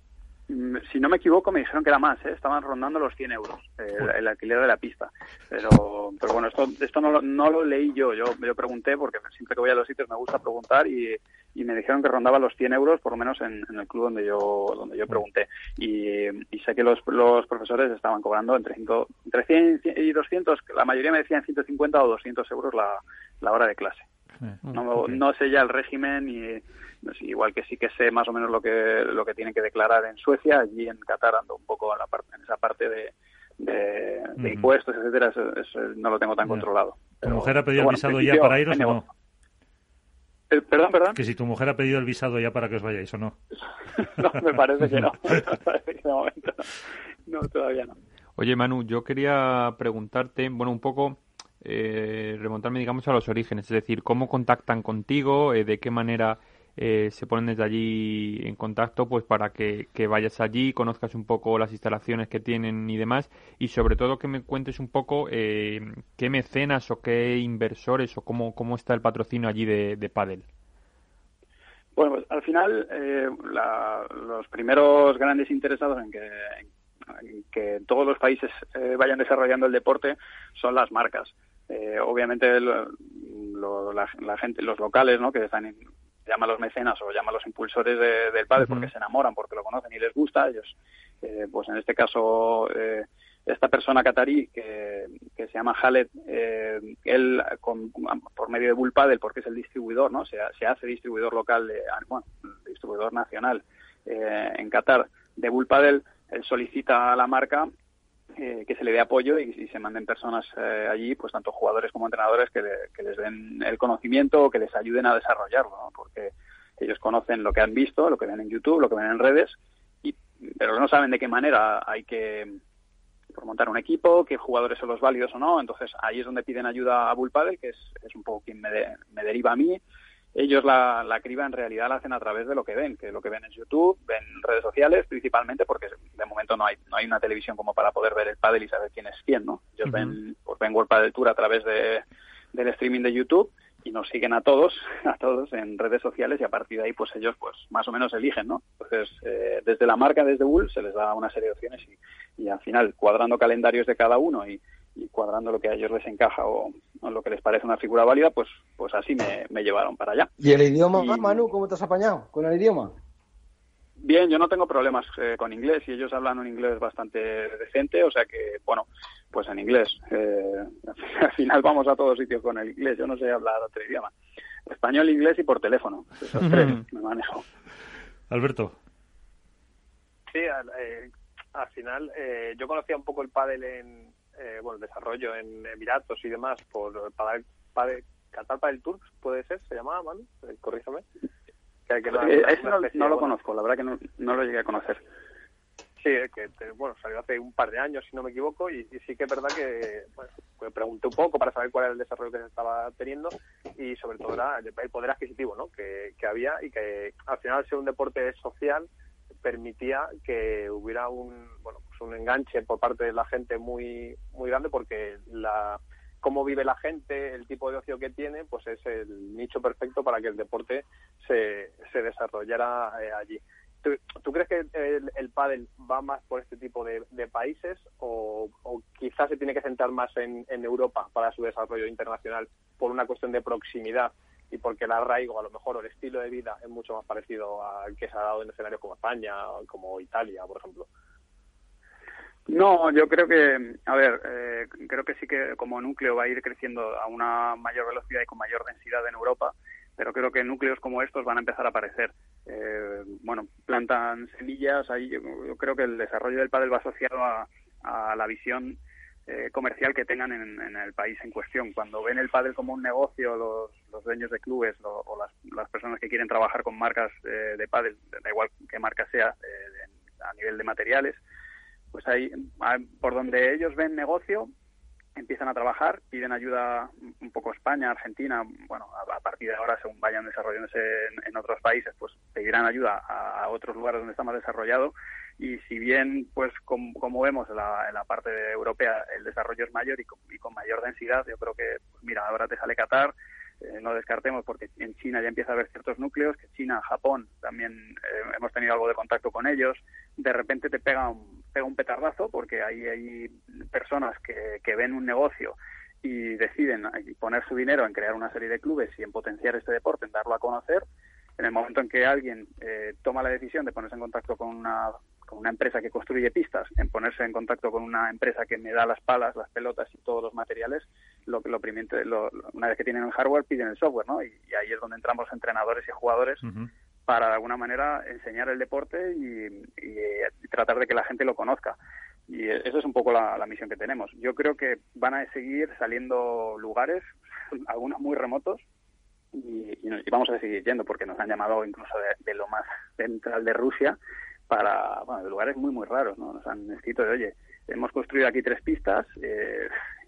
Mm, si no me equivoco, me dijeron que era más, ¿eh? estaban rondando los 100 euros el, alquiler de la pista. Pero, pero bueno, esto, esto no, lo, no lo leí yo. yo. Yo pregunté porque siempre que voy a los sitios me gusta preguntar y, y me dijeron que rondaba los 100 euros, por lo menos en, el club donde yo donde yo pregunté. Y, y sé que los, los profesores estaban cobrando entre, entre 100 y 200, la mayoría me decían 150 o 200 euros la, la hora de clase. No, no sé ya el régimen y igual que sí que sé más o menos lo que lo que tienen que declarar en Suecia, allí en Qatar ando un poco en, la parte, en esa parte de, de, impuestos, etcétera, eso, no lo tengo tan controlado. ¿Tu mujer ha pedido el visado ya para iros o no? Eh, perdón, perdón. Que si tu mujer ha pedido el visado ya para que os vayáis o no. no, me parece que no. me parece que de momento no. no, todavía no. Oye, Manu, yo quería preguntarte, bueno, un poco eh, remontarme, digamos, a los orígenes, es decir, cómo contactan contigo, eh, de qué manera eh, se ponen desde allí en contacto, pues para que, vayas allí, conozcas un poco las instalaciones que tienen y demás, y sobre todo que me cuentes un poco qué mecenas o qué inversores o cómo, cómo está el patrocinio allí de, de Padel. Bueno, pues al final los primeros grandes interesados en que, que todos los países vayan desarrollando el deporte son las marcas. Eh, obviamente la, gente, los locales, ¿no? Que están, llama los mecenas o llama los impulsores del padre porque se enamoran, porque lo conocen y les gusta. Ellos, eh, pues en este caso, eh, esta persona catarí que, que se llama Khaled, él por medio de Bullpadel, porque es el distribuidor, ¿no? Se, se hace distribuidor local, de, ah, bueno, distribuidor nacional en Qatar de Bullpadel, él solicita a la marca eh, que se le dé apoyo y, se manden personas eh, allí, pues tanto jugadores como entrenadores que, les den el conocimiento o que les ayuden a desarrollarlo, porque ellos conocen lo que han visto, lo que ven en YouTube, lo que ven en redes, y, pero no saben de qué manera hay que montar un equipo, qué jugadores son los válidos o no, entonces ahí es donde piden ayuda a Bullpadel, que es, es un poco quien me, me deriva a mí, ellos la, la, criba en realidad la hacen a través de lo que ven, que lo que ven en YouTube, ven redes sociales principalmente, porque de momento no hay no hay una televisión como para poder ver el pádel y saber quién es quién, ¿no? Ellos ven, pues ven World Padel Tour a través de, del streaming de YouTube y nos siguen a todos, a todos en redes sociales y a partir de ahí pues ellos pues más o menos eligen, ¿no? Entonces eh, desde la marca, desde Bull, se les da una serie de opciones y, y al final cuadrando calendarios de cada uno y, y cuadrando lo que a ellos les encaja o, lo que les parece una figura válida, pues, pues así me, llevaron para allá. ¿Y el idioma, Manu, cómo te has apañado con el idioma? Bien, yo no tengo problemas eh, con inglés y ellos hablan un inglés bastante decente, o sea que, bueno, pues en inglés. Eh, al final vamos a todos sitios con el inglés, yo no sé hablar otro idioma. Español, inglés y por teléfono, esos tres me manejo. Alberto. Sí, al, eh, al final yo conocía un poco el pádel en, eh, bueno, desarrollo en Emiratos y demás por para, para Qatar para el Tour, puede ser, se llamaba, Manu, eh, corríjame. Que, eh, no, lo conozco, la verdad que no, lo llegué a conocer. Sí, que bueno, salió hace un par de años, si no me equivoco, y, sí que es verdad que bueno, pues pregunté un poco para saber cuál era el desarrollo que se estaba teniendo y sobre todo era el poder adquisitivo ¿no? que, que había y que al final ser un deporte social permitía que hubiera un bueno pues un enganche por parte de la gente muy muy grande porque la cómo vive la gente, el tipo de ocio que tiene, pues es el nicho perfecto para que el deporte se, se desarrollara eh, allí. ¿Tú, crees que el, el pádel va más por este tipo de, países o, quizás se tiene que centrar más en Europa para su desarrollo internacional por una cuestión de proximidad y porque el arraigo, a lo mejor, o el estilo de vida es mucho más parecido al que se ha dado en escenarios como España, como Italia, por ejemplo. No, yo creo que, a ver, eh, creo que sí que como núcleo va a ir creciendo a una mayor velocidad y con mayor densidad en Europa, pero creo que núcleos como estos van a empezar a aparecer. Eh, bueno, plantan semillas, ahí yo, creo que el desarrollo del pádel va asociado a, a la visión eh, comercial que tengan en, el país en cuestión. Cuando ven el pádel como un negocio, los, dueños de clubes o las, personas que quieren trabajar con marcas eh, de pádel, da igual qué marca sea, eh, a nivel de materiales, pues ahí, por donde ellos ven negocio, empiezan a trabajar, piden ayuda un poco España, Argentina, bueno, a, partir de ahora, según vayan desarrollándose en, otros países, pues pedirán ayuda a, a, otros lugares donde está más desarrollado y si bien, pues como, vemos en la, en la, parte europea, el desarrollo es mayor y con, mayor densidad, yo creo que, pues mira, ahora te sale Qatar, eh, no descartemos porque en China ya empieza a haber ciertos núcleos, que China, Japón, también eh, hemos tenido algo de contacto con ellos, de repente te pega un, pega un petardazo porque ahí hay personas que, que ven un negocio y deciden poner su dinero en crear una serie de clubes y en potenciar este deporte, en darlo a conocer, en el momento en que alguien eh, toma la decisión de ponerse en contacto con una, con una empresa que construye pistas, en ponerse en contacto con una empresa que me da las palas, las pelotas y todos los materiales, lo, lo, lo una vez que tienen el hardware piden el software, ¿no? Y, ahí es donde entramos entrenadores y jugadores para de alguna manera enseñar el deporte y, tratar de que la gente lo conozca. Y eso es un poco la, la, misión que tenemos. Yo creo que van a seguir saliendo lugares, algunos muy remotos, y, vamos a seguir yendo porque nos han llamado incluso de, lo más central de Rusia para bueno, lugares muy, muy raros. ¿no? Nos han escrito de, oye, hemos construido aquí tres pistas, eh,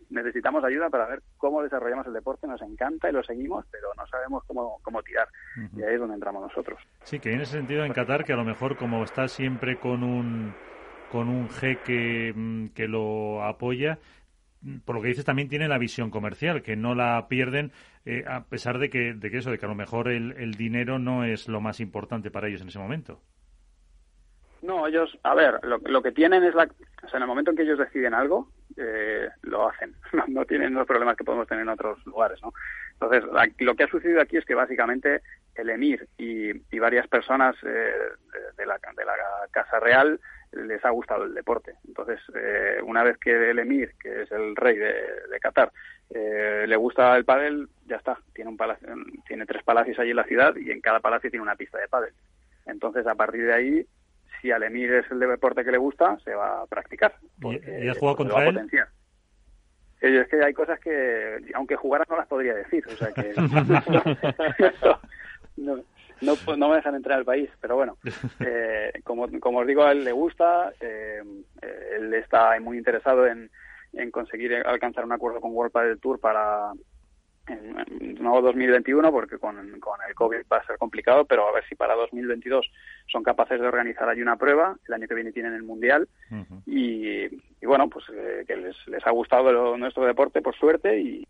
necesitamos ayuda para ver cómo desarrollamos el deporte, nos encanta y lo seguimos, pero no sabemos cómo, cómo tirar. Y ahí es donde entramos nosotros. Sí, que en ese sentido en Qatar, que a lo mejor como está siempre con un con un jeque mm, que lo apoya, por lo que dices, también tiene la visión comercial, que no la pierden, eh, a pesar de que, de que eso, de que a lo mejor el, el, dinero no es lo más importante para ellos en ese momento. No, ellos, a ver, lo, lo que tienen es la. O sea, en el momento en que ellos deciden algo, eh, lo hacen. No, tienen los problemas que podemos tener en otros lugares, ¿no? Entonces, lo que ha sucedido aquí es que básicamente el emir y, y varias personas eh, de, la, de la Casa Real les ha gustado el deporte. Entonces, eh, una vez que el emir, que es el rey de, Qatar, eh, le gusta el pádel, ya está. Tiene un palacio, tiene tres palacios allí en la ciudad y en cada palacio tiene una pista de pádel. Entonces, a partir de ahí, si al emir es el deporte que le gusta, se va a practicar. ¿Y, has jugado contra él? Eh, es que hay cosas que, aunque jugara, no las podría decir. O sea que. no, no, no me dejan entrar al país, pero bueno, eh, como, como os digo, a él le gusta, eh, él está muy interesado en, en conseguir alcanzar un acuerdo con World Padel Tour para en, nuevo 2021, porque con, con el COVID va a ser complicado, pero a ver si para 2022 son capaces de organizar allí una prueba, el año que viene tienen el Mundial, y, y, bueno, pues eh, que les, les ha gustado nuestro deporte, por suerte, y...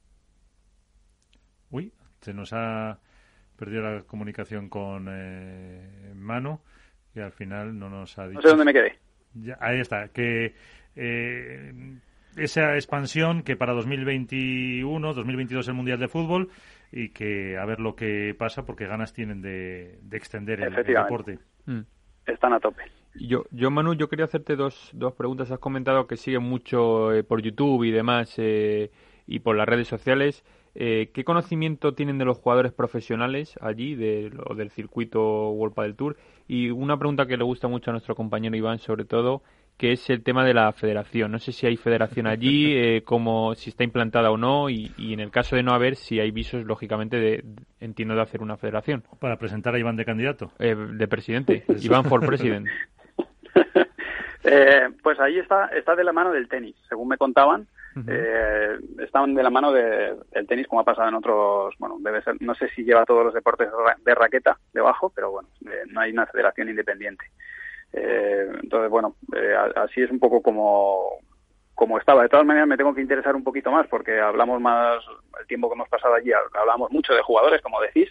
Uy, se nos ha perdió la comunicación con eh, Manu y al final no nos ha dicho. No sé dónde me quedé. ahí está, que eh, esa expansión que para 2021, 2022 el Mundial de Fútbol y que a ver lo que pasa porque ganas tienen de, extender el, deporte. Mm. Están a tope. Yo, yo, Manu, yo quería hacerte dos, dos preguntas. Has comentado que siguen mucho eh, por YouTube y demás eh, y por las redes sociales. Eh, ¿Qué conocimiento tienen de los jugadores profesionales allí, de, del circuito World del Tour? Y una pregunta que le gusta mucho a nuestro compañero Iván, sobre todo, que es el tema de la federación. No sé si hay federación allí, eh, como, si está implantada o no, y, en el caso de no haber, si hay visos, lógicamente, de, entiendo, de hacer una federación. Para presentar a Iván de candidato. Eh, de presidente, Iván for president. Eh, pues ahí está, está de la mano del tenis, según me contaban eh, están de la mano de, del tenis como ha pasado en otros, bueno, debe ser, no sé si lleva todos los deportes de raqueta debajo, pero bueno, eh, no hay una federación independiente. Eh, entonces, bueno, eh, así es un poco como, como estaba. De todas maneras, me tengo que interesar un poquito más porque hablamos más, el tiempo que hemos pasado allí, hablamos mucho de jugadores, como decís,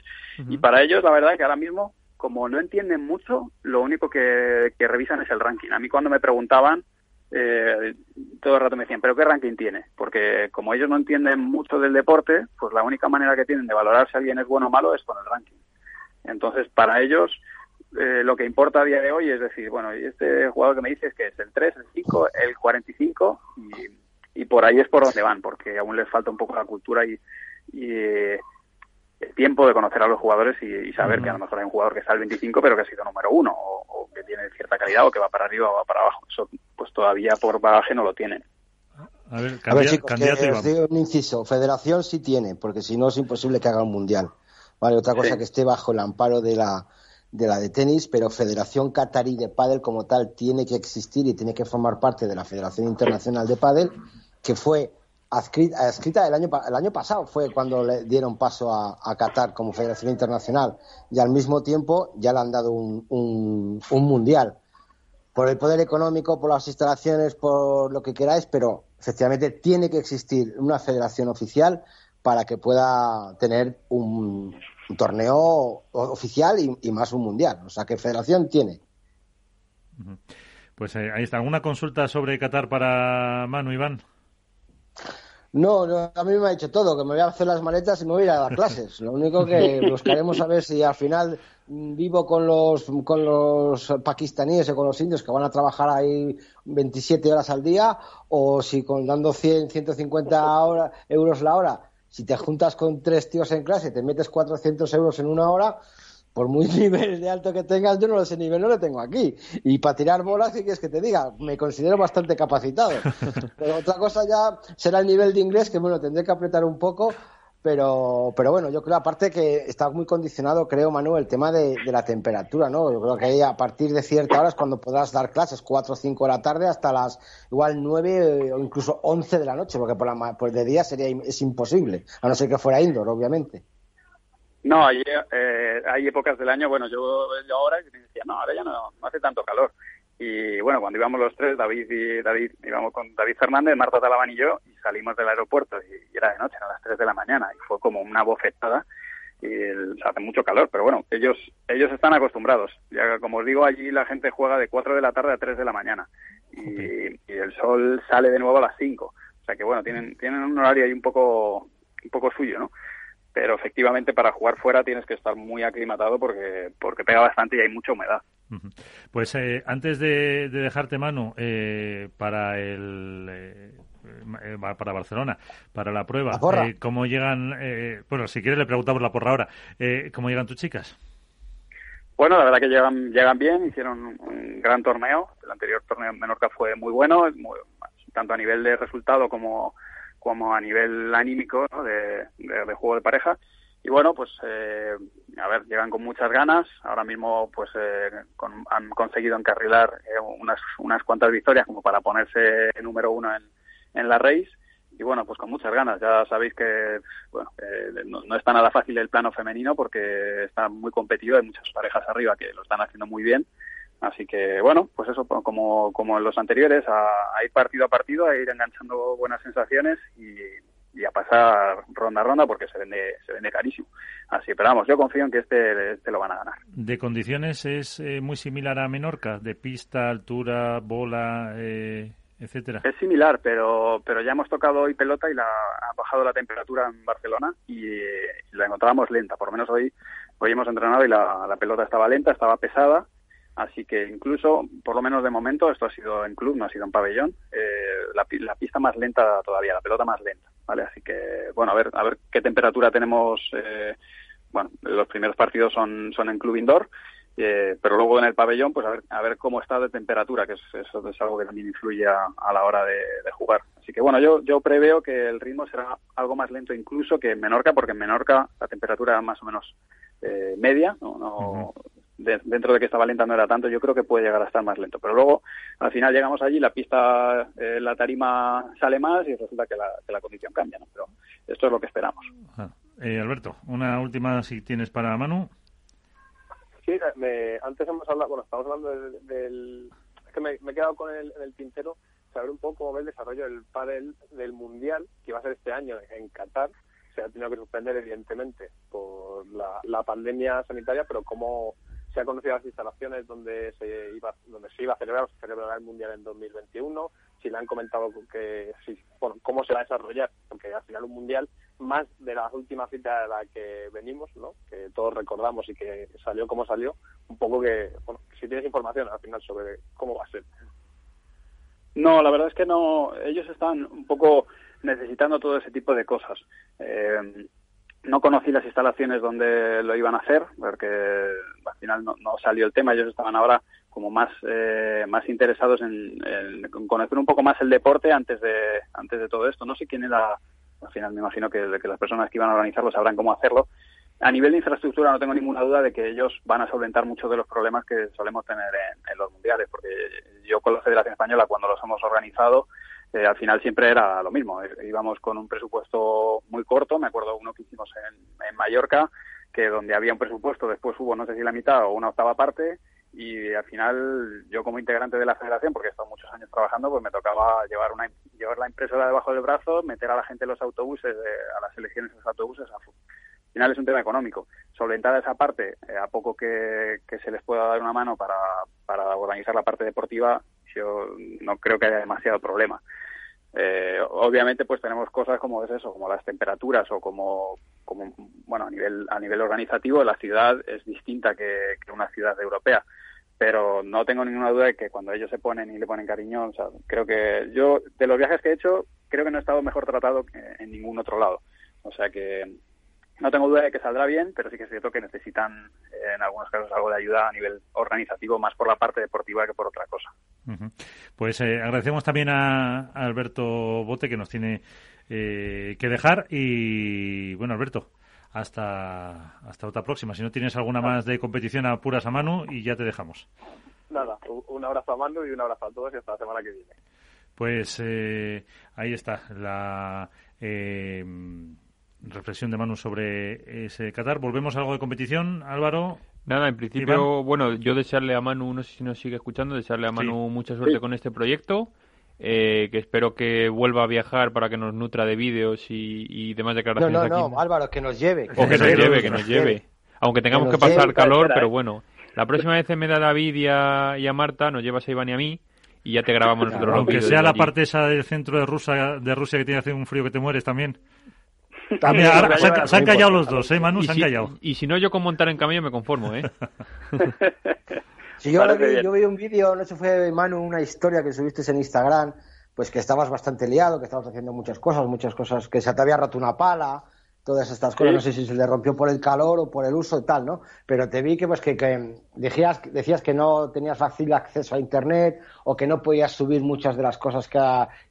y para ellos, la verdad es que ahora mismo, como no entienden mucho, lo único que, que revisan es el ranking. A mí cuando me preguntaban, eh, todo el rato me decían, ¿pero qué ranking tiene? Porque como ellos no entienden mucho del deporte, pues la única manera que tienen de valorar si alguien es bueno o malo es con el ranking. Entonces, para ellos, eh, lo que importa a día de hoy es decir, bueno, este jugador que me dices que es el 3, el 5, el 45, y, y por ahí es por donde van, porque aún les falta un poco la cultura y, y eh, el tiempo de conocer a los jugadores y, saber que a lo mejor hay un jugador que está al 25 pero que ha sido número uno o, que tiene cierta calidad o que va para arriba o va para abajo. Eso pues todavía por bagaje no lo tienen. A ver, chicos, un inciso. Federación sí tiene, porque si no es imposible que haga un mundial. Vale, otra cosa que esté bajo el amparo de la de la de tenis, pero Federación Qatarí de Pádel como tal tiene que existir y tiene que formar parte de la Federación Internacional de Pádel, que fue adscrita, el, año, el año pasado fue cuando le dieron paso a, Qatar como Federación Internacional y al mismo tiempo ya le han dado un, un, mundial. Por el poder económico, por las instalaciones, por lo que queráis, pero efectivamente tiene que existir una federación oficial para que pueda tener un, torneo oficial y, más un mundial. O sea que Federación tiene. Pues eh, ahí está. ¿Alguna consulta sobre Qatar para Manu Iván? No, no, a mí me ha dicho todo, que me voy a hacer las maletas y me voy a ir a dar clases. Lo único que buscaremos a ver si al final vivo con los, con los pakistaníes o con los indios que van a trabajar ahí 27 horas al día o si con dando 100, 150 euros la hora, si te juntas con tres tíos en clase, te metes 400 euros en una hora, por muy nivel de alto que tengas, yo no ese nivel no lo tengo aquí. Y para tirar bolas, ¿qué quieres que te diga? Me considero bastante capacitado. Pero otra cosa ya será el nivel de inglés, que bueno, tendré que apretar un poco. Pero, pero bueno, yo creo, aparte que está muy condicionado, creo, Manuel, el tema de, la temperatura, ¿no? Yo creo que ahí a partir de cierta hora es cuando podrás dar clases, 4 o 5 de la tarde hasta las igual 9 o incluso 11 de la noche, porque por, la, pues de día sería es imposible, a no ser que fuera indoor, obviamente. No, hay, eh, hay épocas del año, bueno, yo, ahora decía, no, ahora ya no, hace tanto calor. Y bueno, cuando íbamos los tres, David y David, íbamos con David Fernández, Marta Talabán y yo, salimos del aeropuerto y, era de noche, a las 3 de la mañana, y fue como una bofetada y se hace mucho calor, pero bueno, ellos ellos están acostumbrados. Ya como os digo, allí la gente juega de 4 de la tarde a 3 de la mañana y, y el sol sale de nuevo a las 5. O sea que bueno, tienen tienen un horario ahí un poco un poco suyo, ¿no? pero efectivamente para jugar fuera tienes que estar muy aclimatado porque, porque pega bastante y hay mucha humedad. Pues eh, antes de, dejarte mano eh, para el eh, para Barcelona, para la prueba, ¿cómo llegan? bueno, si quieres le preguntamos la porra ahora. ¿Cómo llegan tus chicas? Bueno, la verdad que llegan llegan bien, hicieron un gran torneo. El anterior torneo en Menorca fue muy bueno, tanto a nivel de resultado como como a nivel anímico de, juego de pareja. Y bueno, pues eh, a ver, llegan con muchas ganas. Ahora mismo pues eh, han conseguido encarrilar eh, unas, unas cuantas victorias como para ponerse número uno en, en la race. Y bueno, pues con muchas ganas. Ya sabéis que bueno, no, no, está nada fácil el plano femenino porque está muy competido. Hay muchas parejas arriba que lo están haciendo muy bien. Así que, bueno, pues eso, como, como en los anteriores, a, ir partido a partido, a ir enganchando buenas sensaciones y, a pasar ronda a ronda porque se vende, se vende carísimo. Así, pero vamos, yo confío en que este, este lo van a ganar. ¿De condiciones es eh, muy similar a Menorca? ¿De pista, altura, bola, eh, Es similar, pero, pero ya hemos tocado hoy pelota y la, ha bajado la temperatura en Barcelona y, la encontrábamos lenta. Por lo menos hoy, hoy hemos entrenado y la, la pelota estaba lenta, estaba pesada Así que incluso, por lo menos de momento, esto ha sido en club, no ha sido en pabellón, eh, la, pista más lenta todavía, la pelota más lenta, ¿vale? Así que, bueno, a ver, a ver qué temperatura tenemos. Eh, bueno, los primeros partidos son, son en club indoor, eh, pero luego en el pabellón, pues a ver, a ver cómo está de temperatura, que es, eso es algo que también influye a, la hora de, jugar. Así que bueno, yo, yo preveo que el ritmo será algo más lento incluso que en Menorca, porque en Menorca la temperatura más o menos eh, media, no, no dentro de que estaba lenta no era tanto, yo creo que puede llegar a estar más lento. Pero luego, al final llegamos allí, la pista, eh, la tarima sale más y resulta que la, que la condición cambia, ¿no? Pero esto es lo que esperamos. Eh, Alberto, una última si tienes para Manu. Sí, antes hemos hablado, bueno, estamos hablando del... es que me, he quedado con el, el tintero saber un poco cómo ve el desarrollo del pádel del Mundial, que va a ser este año en Qatar. Se ha tenido que suspender, evidentemente, por la, la pandemia sanitaria, pero cómo se han conocido las instalaciones donde se iba donde se iba a celebrar, se celebrará el mundial en 2021 si le han comentado que si, bueno, cómo se va a desarrollar porque al final un mundial más de la última cita de la que venimos no que todos recordamos y que salió como salió un poco que bueno si tienes información al final sobre cómo va a ser no la verdad es que no ellos están un poco necesitando todo ese tipo de cosas eh, no conocí las instalaciones donde lo iban a hacer, porque al final no, salió el tema. Ellos estaban ahora como más eh, más interesados en, conocer un poco más el deporte antes de antes de todo esto. No sé quién era, al final me imagino que, las personas que iban a organizarlo sabrán cómo hacerlo. A nivel de infraestructura no tengo ninguna duda de que ellos van a solventar muchos de los problemas que solemos tener en, en los mundiales, porque yo con la Federación Española cuando los hemos organizado eh, al final siempre era lo mismo. Eh, íbamos con un presupuesto muy corto, me acuerdo uno que hicimos en, Mallorca, que donde había un presupuesto, después hubo no sé si la mitad o una octava parte, y al final yo como integrante de la federación, porque he estado muchos años trabajando, pues me tocaba llevar una llevar la impresora debajo del brazo, meter a la gente en los autobuses, a las elecciones en los autobuses. al final es un tema económico. Solventada esa parte, eh, a poco que, se les pueda dar una mano para, para organizar la parte deportiva, yo no creo que haya demasiado problema. Eh, obviamente pues tenemos cosas como es eso, como las temperaturas o como, como bueno, a nivel, a nivel organizativo la ciudad es distinta que, una ciudad europea pero no tengo ninguna duda de que cuando ellos se ponen y le ponen cariño, o sea, creo que yo, de los viajes que he hecho, creo que no he estado mejor tratado que en ningún otro lado. O sea que no tengo duda de que saldrá bien, pero sí que es cierto que necesitan en algunos casos algo de ayuda a nivel organizativo, más por la parte deportiva que por otra cosa. Pues eh, agradecemos también a, Alberto Bote que nos tiene eh, que dejar y bueno Alberto hasta hasta otra próxima. Si no tienes alguna más de competición apuras a mano y ya te dejamos. Nada un abrazo a Manu y un abrazo a todos y hasta la semana que viene. Pues eh, ahí está la reflexión de Manu sobre ese Qatar. Volvemos a algo de competición Álvaro Nada, en principio, bueno, yo desearle a Manu, no sé si nos sigue escuchando, desearle a Manu mucha suerte con este proyecto, eh, que espero que vuelva a viajar para que nos nutra de vídeos y, demás declaraciones no, no, No, Álvaro, que nos lleve. o que nos lleve, que nos lleve. Aunque tengamos que, pasar calor, pero bueno. La próxima vez me da David y a, y a Marta, nos llevas a Iván y a mí y ya te grabamos nosotros Aunque sea la parte esa del centro de Rusia, de Rusia que tiene que hacer un frío que te mueres también. También, se, han, callado los dos, ¿eh, Manu? Se han callado. Y si no, yo con montar en camello me conformo, ¿eh? si yo, vi, yo vi un vídeo, no sé, fue, Manu, una historia que subiste en Instagram, pues que estabas bastante liado, que estabas haciendo muchas cosas, muchas cosas, que se te había roto una pala, todas estas cosas, no sé si se le rompió por el calor o por el uso y tal, ¿no? Pero te vi que pues que, que, decías, decías que no tenías fácil acceso a internet o que no podías subir muchas de las cosas que,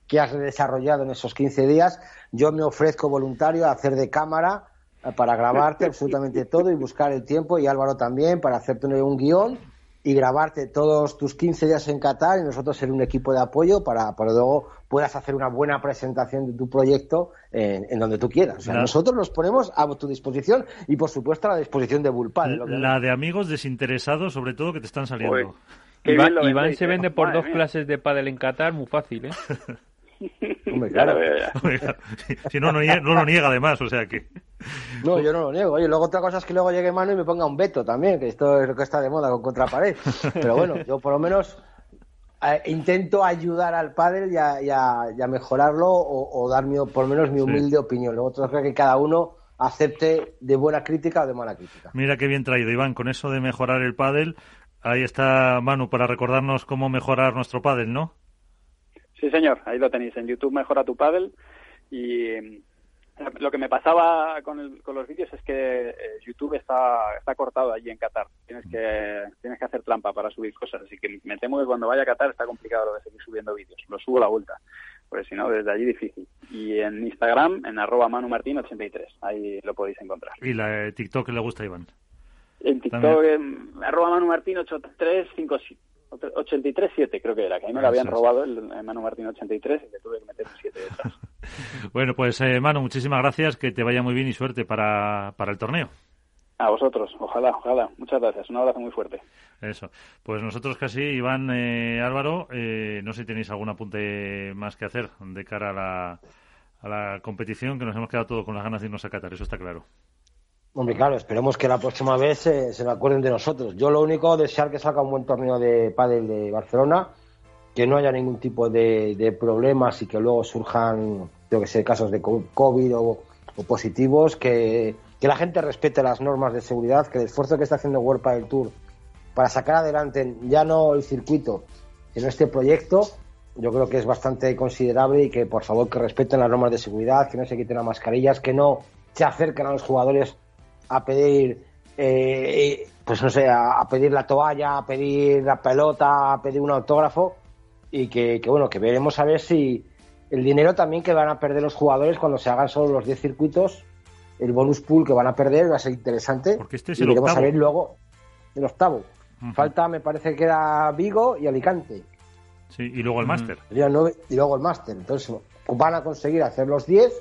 que has desarrollado en esos 15 días. Yo me ofrezco voluntario a hacer de cámara eh, para grabarte absolutamente todo y buscar el tiempo y Álvaro también para hacerte un guion y grabarte todos tus 15 días en Qatar y nosotros ser un equipo de apoyo para, para luego puedas hacer una buena presentación de tu proyecto en, donde tú quieras. O sea, nosotros nos ponemos a tu disposición y, por supuesto, a la disposición de Bulpal. La de amigos desinteresados, sobre todo, que te están saliendo. Iván, se vende por dos clases de pádel en Qatar, muy fácil, ¿eh? claro. si no, no, lo niega además, o sea que... No, yo no lo niego. Oye, luego otra cosa es que luego llegue mano y me ponga un veto también, que esto es lo que está de moda con contrapared. Pero bueno, yo por lo menos eh, intento ayudar al padre y a, mejorarlo o, dar por lo menos mi humilde opinión. Luego creo que cada uno acepte de buena crítica o de mala crítica. Mira qué bien traído, Iván, con eso de mejorar el pádel. Ahí está Manu para recordarnos cómo mejorar nuestro pádel, ¿no? Sí, señor, ahí lo tenéis en YouTube Mejora tu Paddle y eh, lo que me pasaba con, con los vídeos es que eh, YouTube está, está cortado allí en Qatar. Tienes que, tienes que hacer trampa para subir cosas, así que me temo que cuando vaya a Qatar está complicado lo de seguir subiendo vídeos. Lo subo a la vuelta, porque si no, desde allí difícil. Y en Instagram, en arroba manumartin83, ahí lo podéis encontrar. ¿Y la de TikTok le gusta, Iván? En TikTok, en, arroba manumartin8357. 83-7 creo que era, que ahí me lo habían robado el, Manu Martín 83 y le tuve que meter un 7 detrás. bueno, pues eh, Manu, muchísimas gracias, que te vaya muy bien y suerte para, para el torneo. A vosotros, ojalá, ojalá. Muchas gracias, un abrazo muy fuerte. Eso. Pues nosotros casi, Iván, eh, Álvaro, eh, no sé si tenéis algún apunte más que hacer de cara a la, a la competición, que nos hemos quedado todos con las ganas de irnos a Qatar, eso está claro. Hombre, claro, esperemos que la próxima vez se me acuerden de nosotros. Yo lo único, desear que salga un buen torneo de pádel de Barcelona, que no haya ningún tipo de, problemas y que luego surjan, yo que sé, casos de COVID o, positivos, que, la gente respete las normas de seguridad, que el esfuerzo que está haciendo World Padel Tour para sacar adelante ya no el circuito, sino este proyecto, yo creo que es bastante considerable y que por favor que respeten las normas de seguridad, que no se quiten las mascarillas, que no se acerquen a los jugadores a pedir, eh, pues no sé, a, pedir la toalla, a pedir la pelota, a pedir un autógrafo y que, bueno, que veremos a ver si el dinero también que van a perder los jugadores cuando se hagan solo los 10 circuitos, el bonus pool que van a perder va a ser interesante. Porque este es y veremos a ver luego el octavo. Falta, me parece que era Vigo y Alicante. Sí, y luego el máster. Y luego el máster. Entonces van a conseguir hacer los 10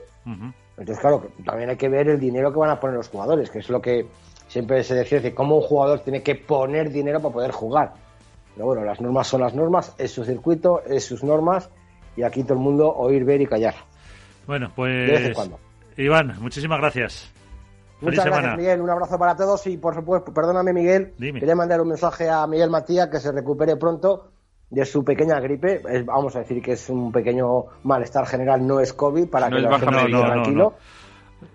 entonces, claro, también hay que ver el dinero que van a poner los jugadores, que es lo que siempre se decía de cómo un jugador tiene que poner dinero para poder jugar. Pero bueno, las normas son las normas, es su circuito, es sus normas y aquí todo el mundo oír, ver y callar. Bueno, pues. De vez en cuando. Iván, muchísimas gracias. Muchas gracias, Miguel. Un abrazo para todos y, por supuesto, perdóname, Miguel. Quería mandar un mensaje a Miguel Matías que se recupere pronto de su pequeña gripe. vamos a decir que es un pequeño malestar general, no es COVID, para que es baja médica, tranquilo.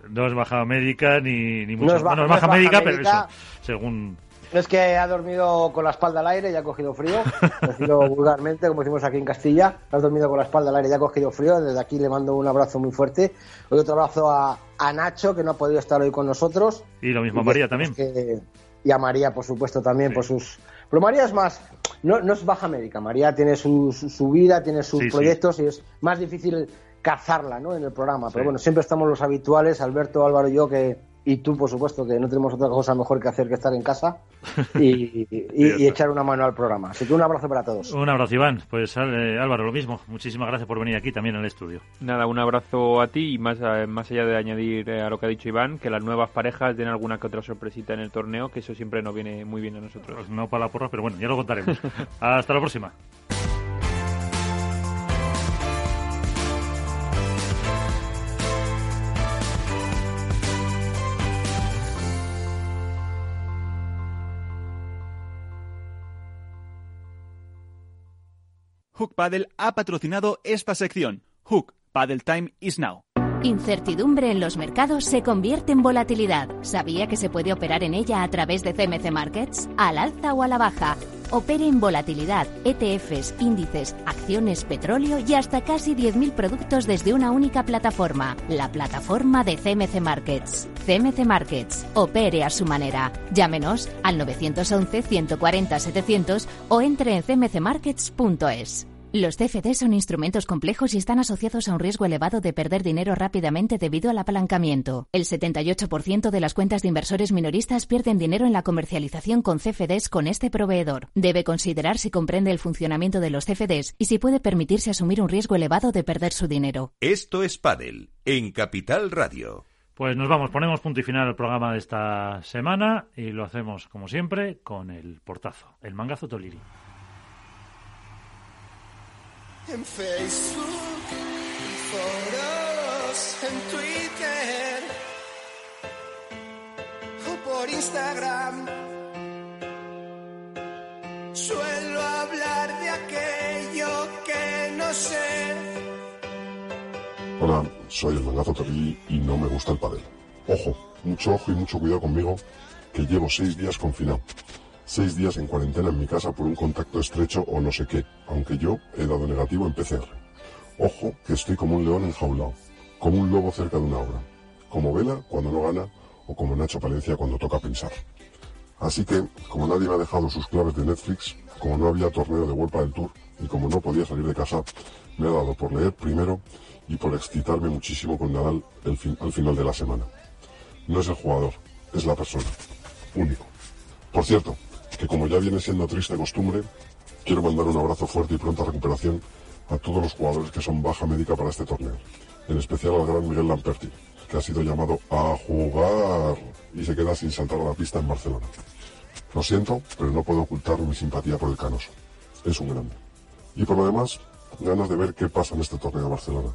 No, es baja médica ni, ni mucho. No es baja, médica, pero eso, según es que ha dormido con la espalda al aire y ha cogido frío, decirlo vulgarmente, como decimos aquí en Castilla. Ha dormido con la espalda al aire y ha cogido frío. Desde aquí le mando un abrazo muy fuerte. Hoy otro abrazo a, Nacho, que no ha podido estar hoy con nosotros. Y lo mismo a María también. y a María, por supuesto, también por sus... Pero María es más, no, no es baja médica. María tiene su, su, vida, tiene sus proyectos y es más difícil cazarla ¿no? en el programa. Pero bueno, siempre estamos los habituales, Alberto, Álvaro y yo, que y tú, por supuesto, que no tenemos otra cosa mejor que hacer que estar en casa y, echar una mano al programa. Así que un abrazo para todos. Un abrazo, Iván. Pues eh, Álvaro, lo mismo. Muchísimas gracias por venir aquí también al estudio. Nada, un abrazo a ti y más, eh, más allá de añadir eh, a lo que ha dicho Iván, que las nuevas parejas den alguna que otra sorpresita en el torneo, que eso siempre nos viene muy bien a nosotros. Pues no para la porra, pero bueno, ya lo contaremos. Hasta la próxima. Hook Paddle ha patrocinado esta sección. Hook Paddle Time is now. Incertidumbre en los mercados se convierte en volatilidad. ¿Sabía que se puede operar en ella a través de CMC Markets? ¿Al alza o a la baja? Opere en volatilidad, ETFs, índices, acciones, petróleo y hasta casi 10.000 productos desde una única plataforma, la plataforma de CMC Markets. CMC Markets, opere a su manera. Llámenos al 911 140 700 o entre en cmcmarkets.es. Los CFD son instrumentos complejos y están asociados a un riesgo elevado de perder dinero rápidamente debido al apalancamiento. El 78% de las cuentas de inversores minoristas pierden dinero en la comercialización con CFDs con este proveedor. Debe considerar si comprende el funcionamiento de los CFDs y si puede permitirse asumir un riesgo elevado de perder su dinero. Esto es Padel en Capital Radio. Pues nos vamos, ponemos punto y final al programa de esta semana y lo hacemos como siempre con el portazo, el mangazo Toliri en Facebook, foros, en Twitter o por Instagram. Suelo hablar de aquello que no sé. Hola, soy el mangazo Terry y no me gusta el padel. Ojo, mucho ojo y mucho cuidado conmigo, que llevo seis días confinado seis días en cuarentena en mi casa por un contacto estrecho o no sé qué, aunque yo he dado negativo en PCR. Ojo que estoy como un león enjaulado, como un lobo cerca de una obra, como Vela cuando no gana o como Nacho Palencia cuando toca pensar. Así que, como nadie me ha dejado sus claves de Netflix, como no había torneo de Vuelta del Tour y como no podía salir de casa, me ha dado por leer primero y por excitarme muchísimo con Nadal al final de la semana. No es el jugador, es la persona. Único. Por cierto, que como ya viene siendo triste costumbre, quiero mandar un abrazo fuerte y pronta recuperación a todos los jugadores que son baja médica para este torneo, en especial al gran Miguel Lamperti, que ha sido llamado a jugar y se queda sin saltar a la pista en Barcelona. Lo siento, pero no puedo ocultar mi simpatía por el Canoso. Es un grande. Y por lo demás, ganas de ver qué pasa en este torneo de Barcelona.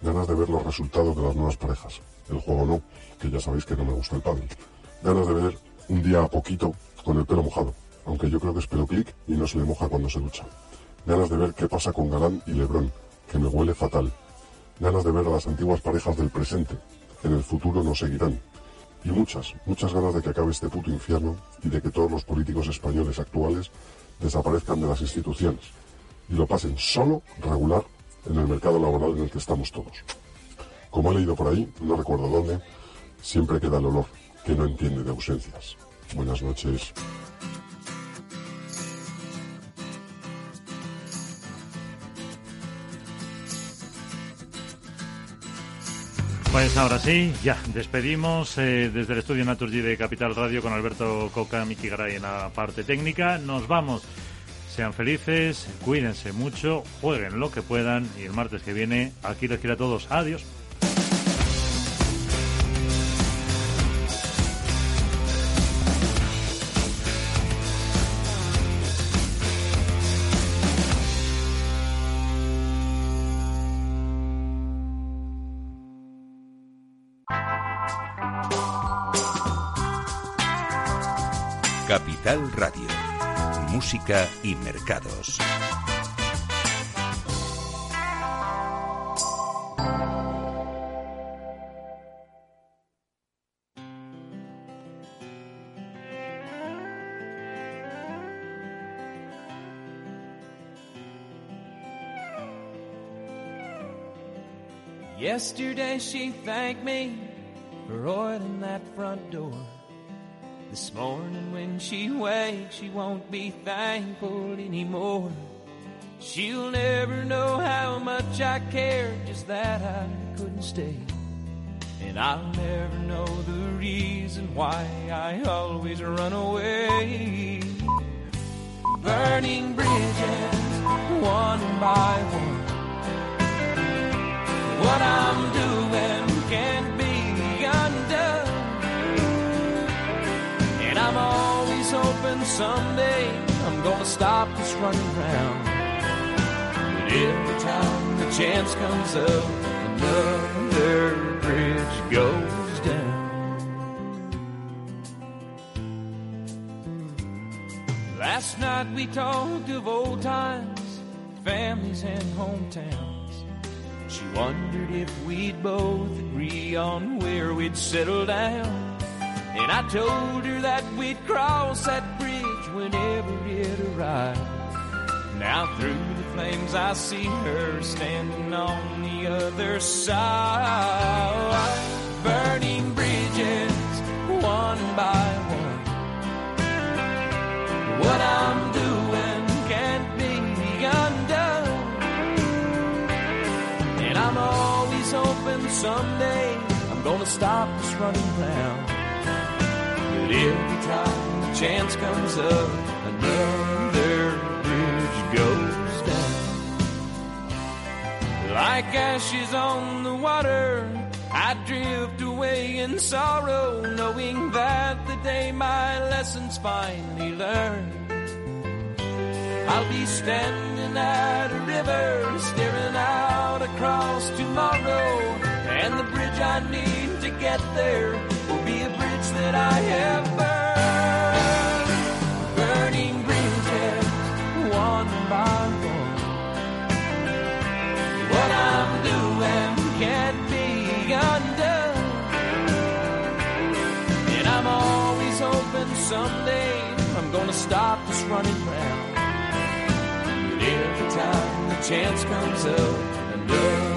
Ganas de ver los resultados de las nuevas parejas. El juego no, que ya sabéis que no me gusta el pádel. Ganas de ver un día a poquito con el pelo mojado aunque yo creo que es pelo clic y no se le moja cuando se ducha. Ganas de ver qué pasa con Galán y Lebrón, que me huele fatal. Ganas de ver a las antiguas parejas del presente, que en el futuro nos seguirán. Y muchas, muchas ganas de que acabe este puto infierno y de que todos los políticos españoles actuales desaparezcan de las instituciones y lo pasen solo regular en el mercado laboral en el que estamos todos. Como he leído por ahí, no recuerdo dónde, siempre queda el olor, que no entiende de ausencias. Buenas noches. Pues ahora sí, ya despedimos eh, desde el estudio Naturgy de Capital Radio con Alberto Coca, Miki Garay en la parte técnica. Nos vamos. Sean felices, cuídense mucho, jueguen lo que puedan y el martes que viene aquí les quiero a todos. Adiós. Música y mercados. Yesterday she thanked me for oiling that front door. This morning when she wakes, she won't be thankful anymore. She'll never know how much I cared, just that I couldn't stay. And I'll never know the reason why I always run away. Burning bridges, one by one. What I'm doing can't I'm always hoping someday I'm gonna stop this running round. But every time the chance comes up, another bridge goes down. Last night we talked of old times, families and hometowns. She wondered if we'd both agree on where we'd settle down. And I told her that we'd cross that bridge whenever it arrived. Now through the flames I see her standing on the other side. Burning bridges, one by one. What I'm doing can't be undone. And I'm always hoping someday I'm gonna stop this running round. But every time the chance comes up, another bridge goes down. Like ashes on the water, I drift away in sorrow, knowing that the day my lessons finally learned. I'll be standing at a river, staring out across tomorrow, and the bridge I need to get there someday I'm gonna stop this running round. But every time the chance comes up, another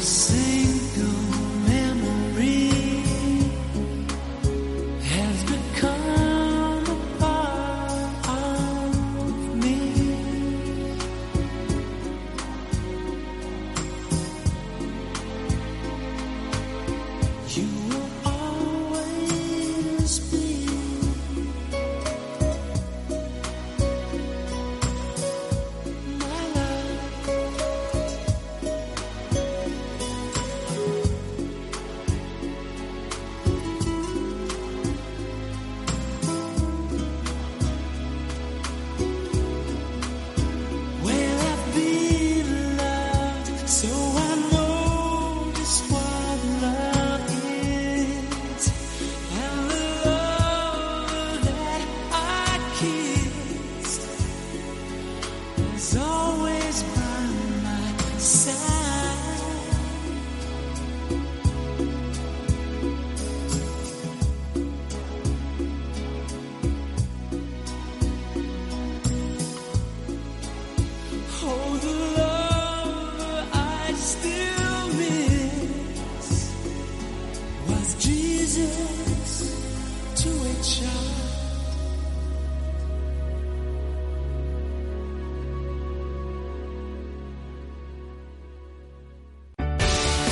see.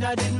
night I didn't